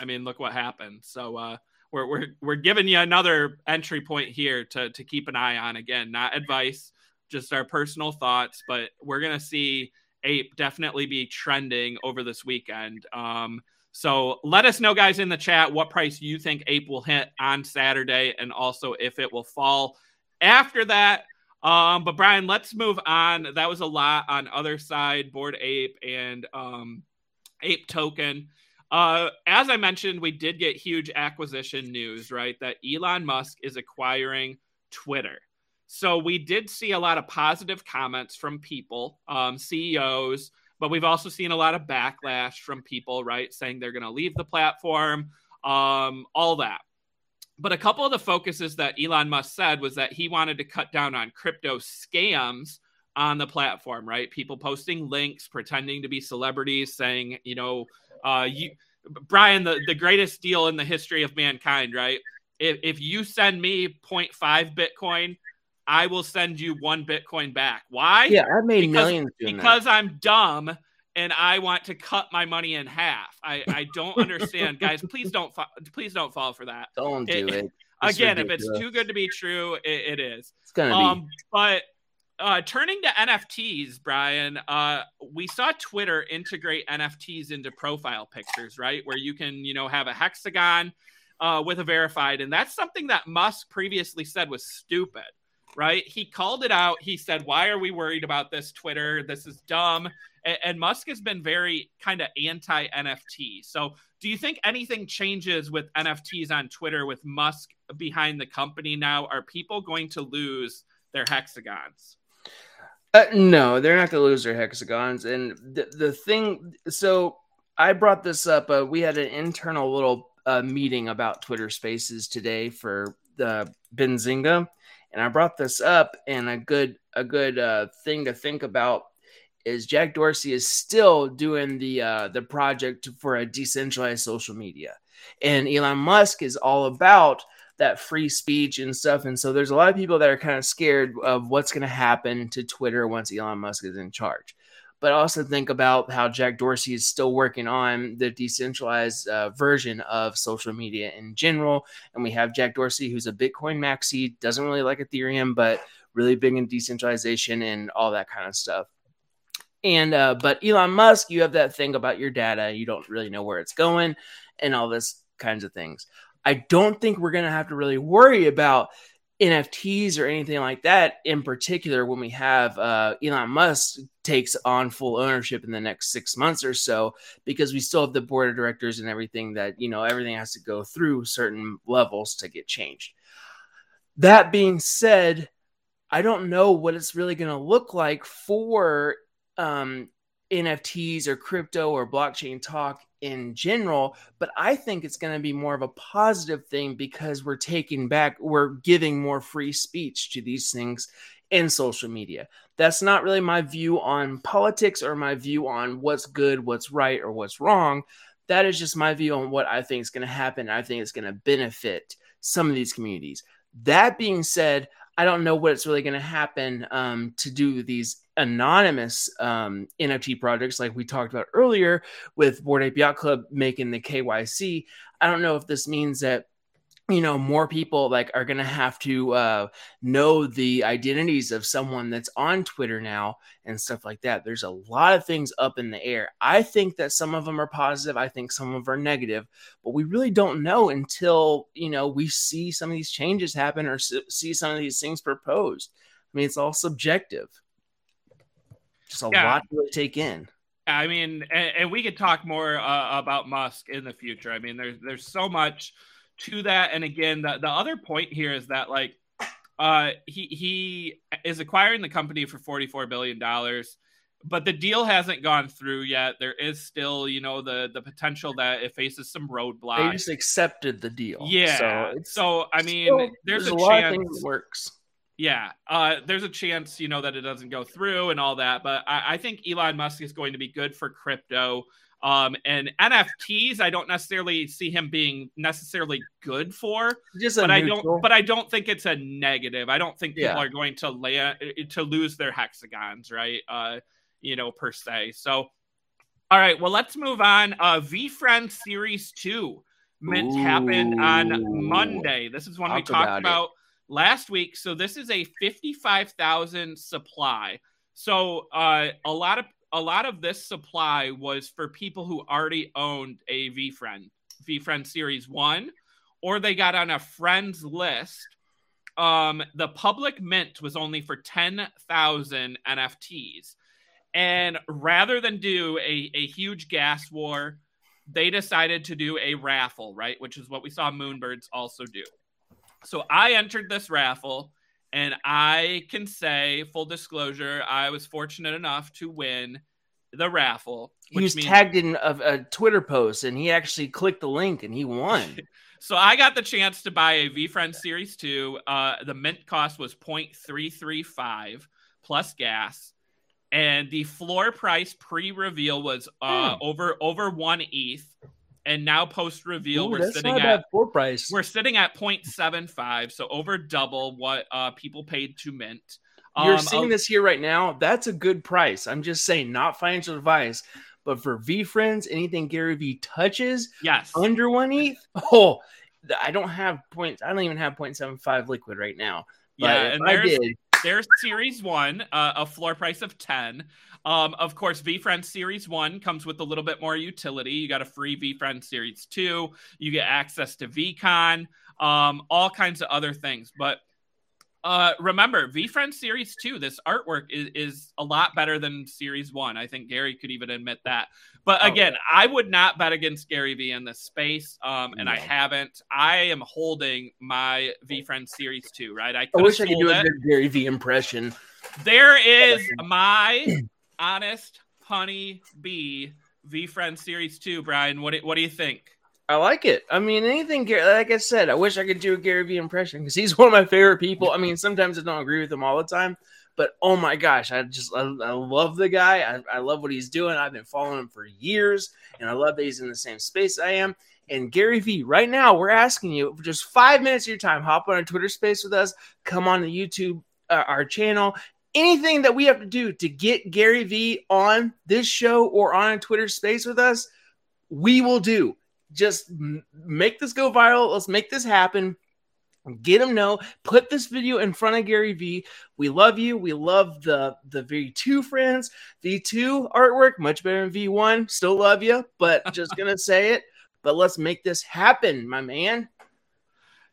I mean, look what happened. So uh, we're, we're, we're giving you another entry point here to, to keep an eye on. Again, not advice, just our personal thoughts, but we're to see Ape definitely be trending over this weekend. Um, so let us know, guys, in the chat what price you think Ape will hit on Saturday and also if it will fall after that. Um, but Brian, let's move on. That was a lot on other side, bored Ape, and um, Ape Token. Uh, as I mentioned, we did get huge acquisition news, right? That Elon Musk is acquiring Twitter. So we did see a lot of positive comments from people, um, CEOs, but we've also seen a lot of backlash from people, right? Saying they're going to leave the platform, um, all that. But a couple of the focuses that Elon Musk said was that he wanted to cut down on crypto scams on the platform, right? People posting links, pretending to be celebrities, saying, you know, uh, you, Brian, the, the greatest deal in the history of mankind, right? If, if you send me 0.5 Bitcoin, I will send you one Bitcoin back. Why? Yeah, I made because, millions. because that. I'm dumb and I want to cut my money in half. I, I don't understand, guys. Please don't please don't fall for that. Don't do it. it. Again, ridiculous. if it's too good to be true, it, it is. It's gonna um, be. But uh, turning to NFTs, Brian, uh, we saw Twitter integrate NFTs into profile pictures, right? Where you can, you know, have a hexagon uh, with a verified, and that's something that Musk previously said was stupid right? He called it out. He said, Why are we worried about this, Twitter? This is dumb. And, and Musk has been very kind of anti NFT. So, do you think anything changes with NFTs on Twitter with Musk behind the company now? Are people going to lose their hexagons? Uh, no, they're not going to lose their hexagons. And the, the thing, so I brought this up. Uh, we had an internal little uh, meeting about Twitter Spaces today for the Benzinga and I brought this up, and a good a good uh, thing to think about is Jack Dorsey is still doing the uh, the project for a decentralized social media, and Elon Musk is all about that free speech and stuff. And so there's a lot of people that are kind of scared of what's going to happen to Twitter once Elon Musk is in charge but also think about how Jack Dorsey is still working on the decentralized uh, version of social media in general. And we have Jack Dorsey, who's a Bitcoin maxi, doesn't really like Ethereum, but really big in decentralization and all that kind of stuff. And uh, but Elon Musk, you have that thing about your data, you don't really know where it's going, and all this kinds of things. I don't think we're gonna have to really worry about NFTs or anything like that in particular when we have uh, Elon Musk takes on full ownership in the next six months or so because we still have the board of directors and everything that you know everything has to go through certain levels to get changed. That being said, I don't know what it's really going to look like for um, NFTs or crypto or blockchain talk in general, but I think it's going to be more of a positive thing because we're taking back, we're giving more free speech to these things in social media. That's not really my view on politics or my view on what's good, what's right, or what's wrong. That is just my view on what I think is going to happen. I think it's going to benefit some of these communities. That being said, I don't know what's really going to happen um, to do these anonymous um, NFT projects, like we talked about earlier with Bored Ape Yacht Club making the KYC. I don't know if this means that you know more people like are going to have to uh, know the identities of someone that's on twitter now and stuff like that. There's a lot of things up in the air. I think that some of them are positive i think some of them are negative but we really don't know until you know we see some of these changes happen or see some of these things proposed. I mean it's all subjective. Just a yeah. lot to take in. I mean, and, and we could talk more uh, about Musk in the future. I mean, there's there's so much to that. And again, the, the other point here is that like uh, he he is acquiring the company for forty four billion dollars, but the deal hasn't gone through yet. There is still, you know, the the potential that it faces some roadblocks. They just accepted the deal. Yeah. So, so I mean, still, there's, there's, a, a chance, that works. Yeah, uh, there's a chance, you know, that it doesn't go through and all that. But I, I think Elon Musk is going to be good for crypto. Um, and NFTs, I don't necessarily see him being necessarily good for. Just but neutral. I don't. But I don't think it's a negative. I don't think people yeah. are going to lay uh, to lose their hexagons, right? Uh, you know, per se. So, all right. Well, let's move on. Uh, VeeFriend Series Two mint Ooh. happened on Monday. This is one Talk we talked about, about last week. So this is a fifty-five thousand supply. So uh, a lot of a lot of this supply was for people who already owned a VeeFriend, VeeFriend Series 1, or they got on a friends list. Um, the public mint was only for 10,000 NFTs. And rather than do a, a huge gas war, they decided to do a raffle, right? Which is what we saw Moonbirds also do. So I entered this raffle and I can say, full disclosure, I was fortunate enough to win the raffle. He was means- tagged in a, a, Twitter post and he actually clicked the link and he won. so I got the chance to buy a VeeFriend Series 2. Uh, the mint cost was 0.335 plus gas. And the floor price pre reveal was uh, hmm. over over one ETH and now post reveal we're sitting at price. We're sitting at 0.75, so over double what uh, people paid to mint. You're um, seeing this here right now. That's a good price. I'm just saying, not financial advice, but for VeeFriends, anything Gary Vee touches, yes, under one ETH. Oh, I don't have points. I don't even have 0.75 liquid right now. yeah, and I did. There's Series One, uh, a floor price of 10. Um, of course, VeeFriend Series 1 comes with a little bit more utility. You got a free VeeFriend Series 2. You get access to VeeCon, um, all kinds of other things. But uh, remember, VeeFriend Series 2, this artwork is, is a lot better than Series 1. I think Gary could even admit that. But oh, again, oh, I would not bet against Gary Vee in this space, um, and no. I haven't. I am holding my VeeFriend Series 2, right? I, I wish I could do a good Gary Vee impression. There is my honest honey bee VeeFriend Series 2, Brian. What, what do you think? I like it. I mean, anything, like I said, I wish I could do a Gary Vee impression because he's one of my favorite people. I mean, sometimes I don't agree with him all the time, but oh my gosh, I just, I, I love the guy. I, I love what he's doing. I've been following him for years, and I love that he's in the same space I am. And Gary Vee, right now, we're asking you for just five minutes of your time, hop on a Twitter space with us, come on the YouTube, uh, our channel, anything that we have to do to get Gary Vee on this show or on a Twitter space with us, we will do just make this go viral. Let's make this happen. Get him know. Put this video in front of Gary Vee. We love you. We love the the V2 friends. V2 artwork much better than V1. Still love you, but just gonna say it. But let's make this happen, my man.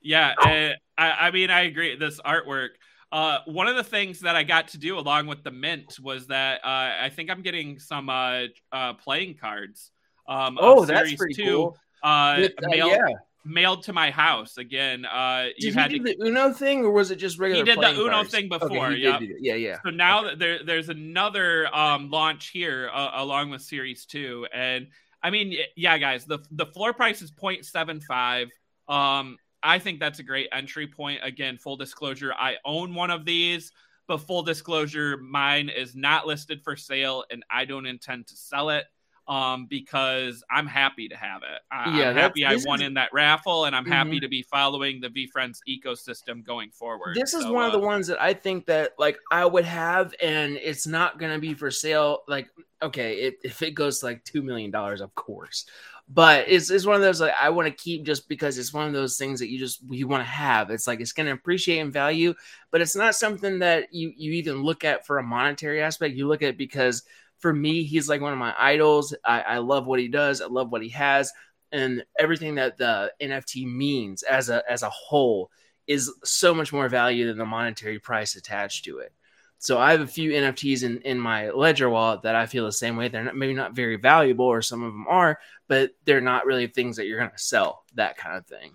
Yeah, uh, I, I mean I agree. This artwork. Uh, one of the things that I got to do along with the mint was that uh, I think I'm getting some uh, uh playing cards. Um, oh, that's pretty two. cool uh, With, uh, mailed, yeah. mailed to my house again. Uh, did he do to, the Uno thing, or was it just regular? He did the Uno cards? thing before. Okay, yep. Yeah, yeah. So now okay. there, there's another um, launch here uh, along with Series Two, and I mean, yeah, guys, the the floor price is 0.75. Um, I think that's a great entry point. Again, full disclosure, I own one of these, but full disclosure, mine is not listed for sale, and I don't intend to sell it. um, because I'm happy to have it. I, Yeah, I'm happy I won is- in that raffle, and I'm happy Mhm. to be following the VeeFriends ecosystem going forward. This is So, one of uh, the ones that I think that like I would have, and it's not gonna be for sale. Like, okay, it, if it goes to like two million dollars, of course, but it's, it's one of those like I want to keep just because it's one of those things that you just you want to have. It's like it's gonna appreciate in value, but it's not something that you you even look at for a monetary aspect. You look at because for me, he's like one of my idols. I, I love what he does. I love what he has, and everything that the NFT means as a as a whole is so much more value than the monetary price attached to it. So I have a few NFTs in, in my ledger wallet that I feel the same way. They're not, maybe not very valuable, or some of them are, but they're not really things that you're going to sell. That kind of thing.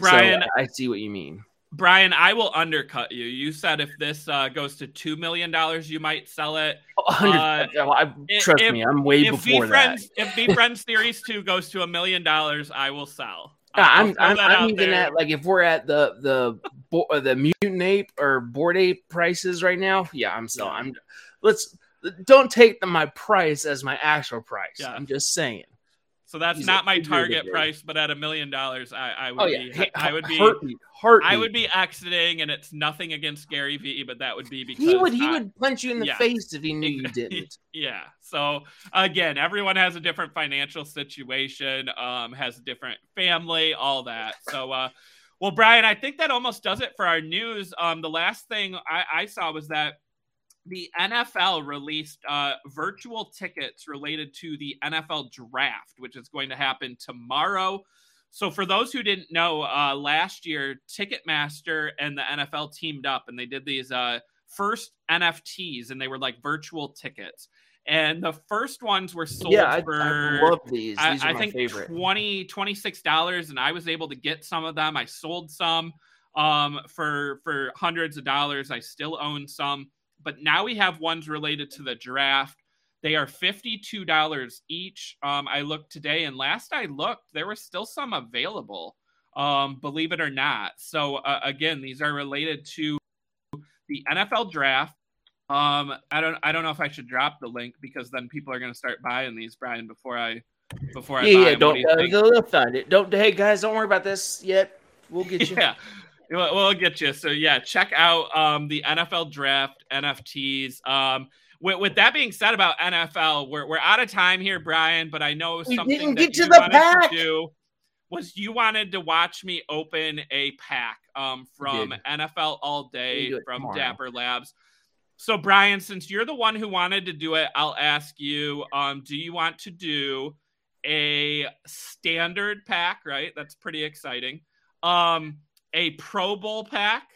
So Brian, I see what you mean. Brian, I will undercut you. You said if this uh, goes to two million dollars, you might sell it. Uh, I, trust if- me, I'm way before that. Friends, if VeeFriends Series Two goes to a million dollars, I will sell. I'll I'm I'm, that I'm even there. at like if we're at the the bo- uh, the mutant ape or bored ape prices right now. Yeah, I'm selling. Yeah. I'm let's don't take the, my price as my actual price. Yeah. I'm just saying. So that's He's not my target price, but at a million dollars, I, I would Oh yeah, be, I would be, heartbeat, heartbeat. I would be exiting, and it's nothing against Gary Vee, but that would be because He would he I- would punch you in the yeah. face if he knew you didn't. Yeah. So again, everyone has a different financial situation, um, has a different family, all that. So, uh, well, Brian, I think that almost does it for our news. Um, the last thing I, I saw was that the NFL released uh, virtual tickets related to the NFL draft, which is going to happen tomorrow. So, for those who didn't know, uh, last year Ticketmaster and the NFL teamed up and they did these uh, first NFTs, and they were like virtual tickets. And the first ones were sold yeah, I, for I love these. These I, I think favorite. 20 $26 and I was able to get some of them. I sold some um for for hundreds of dollars. I still own some, but now we have ones related to the draft. They are $52 each. Um I looked today and last I looked there were still some available. Um believe it or not. So uh, again, these are related to the NFL draft. Um, I don't, I don't know if I should drop the link because then people are going to start buying these, Brian, before I, before I Yeah, buy yeah. Don't do uh, they'll find it. Don't hey guys, don't worry about this yet. We'll get you. yeah, we'll, we'll get you. So yeah, check out um the NFL draft NFTs. Um, with, with that being said about NFL, we're we're out of time here, Brian. But I know We something didn't that you the wanted pack. to do was you wanted to watch me open a pack um from. NFL All Day from. Dapper Labs. So Brian, since you're the one who wanted to do it, I'll ask you: um, Do you want to do a standard pack? Right, that's pretty exciting. Um, a Pro Bowl pack,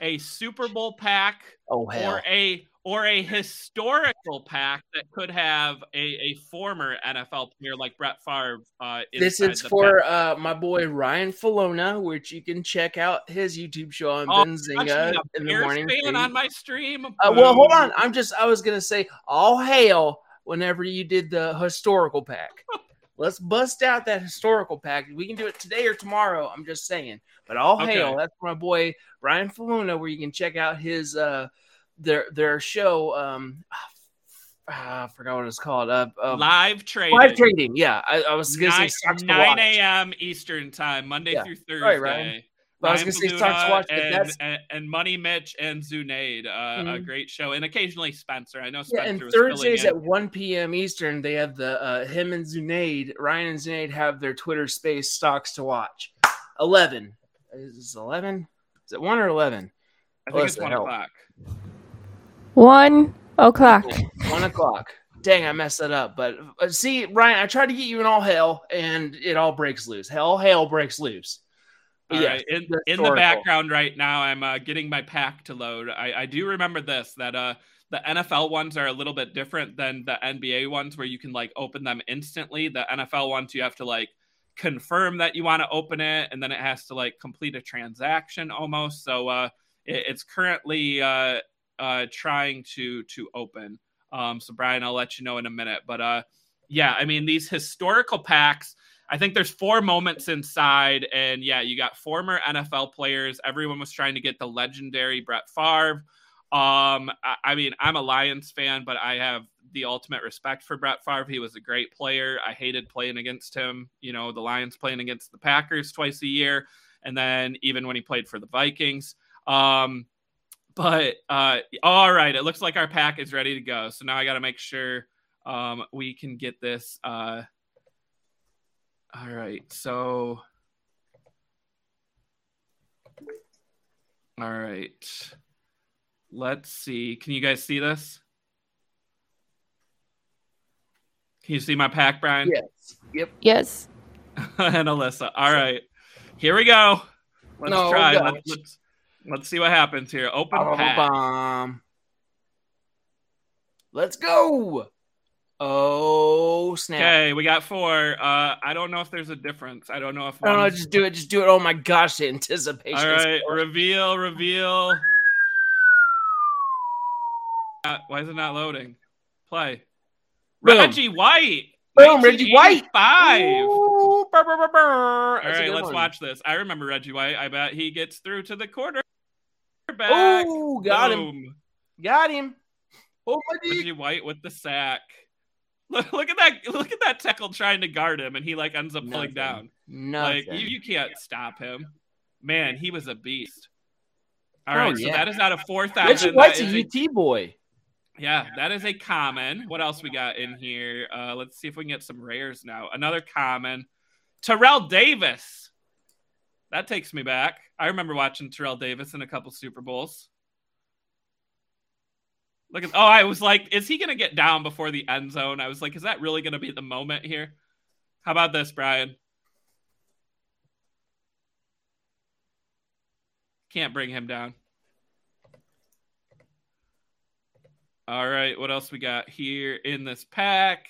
a Super Bowl pack, Oh or a or a historical pack that could have a, a former NFL player like Brett Favre. Uh, This is for uh, my boy Ryan Falona, which you can check out his YouTube show on Oh, Benzinga in the morning. fan on my stream. Uh, well, hold on. I'm just. I was gonna say all hail whenever you did the historical pack. Let's bust out that historical pack. We can do it today or tomorrow. I'm just saying. But all Okay. hail. That's my boy Ryan Faluna, where you can check out his uh their their show. Um, ah, I forgot what it's called. Uh, uh Live trading. live trading. Yeah, I, I was gonna say 9, stocks 9 a.m. Eastern time, Monday Yeah. through Thursday. Right, Ryan. I was gonna say stocks to watch, and, and, and Money Mitch and Zunaid, uh, a Mhm. great show, and occasionally Spencer. I know Yeah, and Thursdays at 1 p.m. Eastern, they have the uh, him and Zunaid, Ryan and Zunaid have their Twitter space stocks to watch. 11. Is it 11? Is it 1 or 11? I think it's one o'clock. One o'clock. 1 o'clock. Dang, I messed that up. But uh, see, Ryan, I tried to get you in all hell, and it all breaks loose. Hell, hell breaks loose. All yeah, right. In, the in the background right now, I'm uh, getting my pack to load. I, I do remember this that uh, the NFL ones are a little bit different than the NBA ones, where you can like open them instantly. The NFL ones, you have to like confirm that you want to open it, and then it has to like complete a transaction almost. So uh, it, it's currently uh, uh, trying to to open. Um, so Brian, I'll let you know in a minute. But uh, yeah, I mean these historical packs. I think there's four moments inside, and yeah, you got former NFL players. Everyone was trying to get the legendary Brett Favre. Um, I, I mean, I'm a Lions fan, but I have the ultimate respect for Brett Favre. He was a great player. I hated playing against him. You know, the Lions playing against the Packers twice a year, and then even when he played for the Vikings. Um, but uh, all right, it looks like our pack is ready to go. So now I got to make sure um, we can get this. Uh, all right, so all right, let's see. Can you guys see this? Can you see my pack, Brian? Yes. Yep. Yes. and Alyssa. All right, here we go. Let's No, try. Let's, let's let's see what happens here. Open pack. Bomb. Let's go. Oh snap! Okay, we got four. Uh, I don't know if there's a difference. I don't know if. No, no, just do it. Just do it. Oh my gosh, the anticipation. All is reveal, reveal. Uh, why is it not loading? Play. Boom. Reggie White. Boom, Reggie White. 1985. Ooh, brr, brr, brr, brr. All right, let's one. watch this. I remember Reggie White. I bet he gets through to the quarterback. Oh, got him. Got him. Oh my D. Reggie White with the sack. Look, look at that! Look at that tackle trying to guard him, and he like ends up pulling down. Nothing. Like you, you can't stop him. Man, he was a beast. All Oh, right, so that is out of four thousand. Reggie thousand. White's a UT boy. Yeah, that is a common. What else we got in here? Uh, let's see if we can get some rares now. Another common. Terrell Davis. That takes me back. I remember watching Terrell Davis in a couple Super Bowls. Look at oh, I was like, is he gonna get down before the end zone? I was like, is that really gonna be the moment here? How about this, Brian? Can't bring him down. All right, what else we got here in this pack?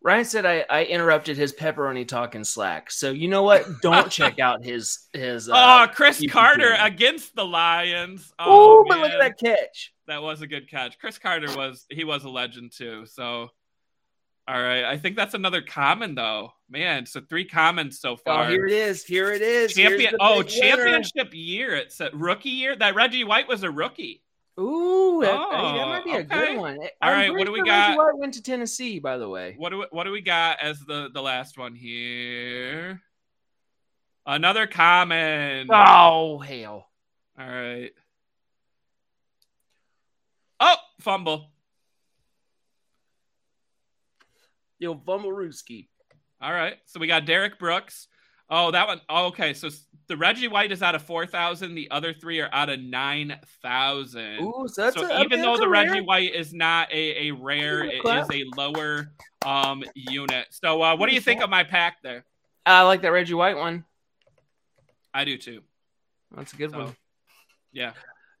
Ryan said I, I interrupted his pepperoni talk in Slack. So you know what? Don't check out his his. oh, Uh, Chris you Carter against the Lions. oh, Oh, but look at that catch. That was a good catch. Cris Carter was he was a legend too. So, all right, I think that's another common though. Man, so three commons so Oh, far. here it is. Here it is. Champion. Oh, big winner. championship year. It's a rookie year. That Reggie White was a rookie. Ooh, that, Oh, that might oh, be a okay. good one. All right, what do we got? White went to Tennessee, by the way. What do we, what do we got as the the last one here? Another common. Oh hell! All right. Oh, fumble. Yo, fumble Vumblerooski. All right. So we got Derrick Brooks. Oh, that one. Oh, okay. So the Reggie White is out of 4,000. The other three are out of 9,000. Ooh, so that's so a, even though the rare- Reggie White is not a, a rare, it is a it clap. is a lower um unit. So uh, what do you think of my pack there? I like that Reggie White one. I do too. That's a good So, one. Yeah.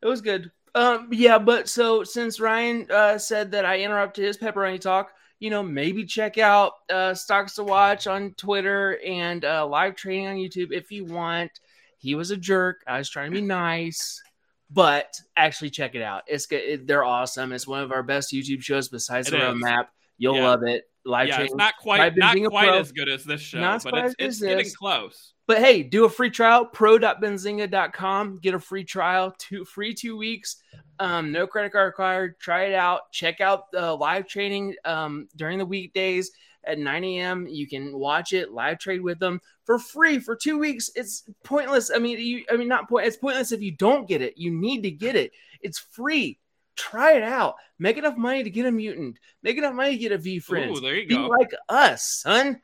It was good. Um, yeah, but so since Ryan uh, said that I interrupted his pepperoni talk, you know, maybe check out uh, Stocks to Watch on Twitter and uh, live trading on YouTube if you want. He was a jerk. I was trying to be nice, but actually check it out. It's good. It, they're awesome. It's one of our best YouTube shows besides It the is. roadmap. You'll Yeah. love it. Live yeah, trading. it's not quite not quite pro. as good as this show, Not but it's it's getting close. But hey, do a free trial, pro.benzinga.com. Get a free trial, two free two weeks. Um, no credit card required. Try it out. Check out the live training um, during the weekdays at 9 a.m. You can watch it, live trade with them for free for two weeks. It's pointless. I mean, you, I mean, not point. It's pointless if you don't get it. You need to get it. It's free. Try it out. Make enough money to get a mutant. Make enough money to get a VeeFriend Ooh, there you be go. like us, son.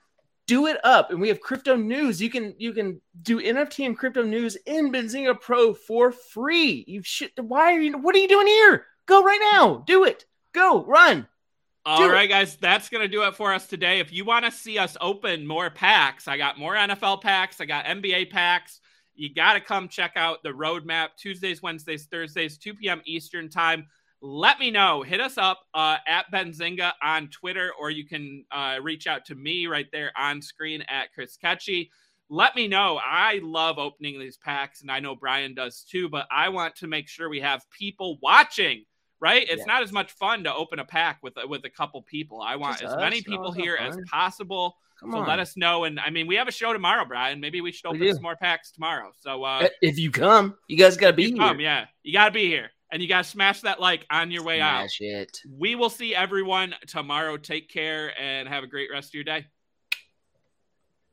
Do it up, and we have crypto news. You can you can do NFT and crypto news in Benzinga Pro for free. You should. Why are you? What are you doing here? Go right now. Do it. Go run. All Do it. guys, that's going to do it for us today. If you want to see us open more packs, I got more NFL packs, I got NBA packs. You got to come check out the roadmap Tuesdays, Wednesdays, Thursdays, 2 p.m. Eastern Time. Let me know. Hit us up uh, at Benzinga on Twitter, or you can uh, reach out to me right there on screen at Chris Katje. Let me know. I love opening these packs, and I know Brian does too, but I want to make sure we have people watching right? It's Yeah. not as much fun to open a pack with with a couple people. I want Just as many us? Oh, people not here as possible. Come so on. let us know. And I mean, we have a show tomorrow, Brian. Maybe we should open some more packs tomorrow. So uh, if you come, you guys got to be here. come, yeah, you got to be here. And you guys smash that like on your way out. It. We will see everyone tomorrow. Take care and have a great rest of your day.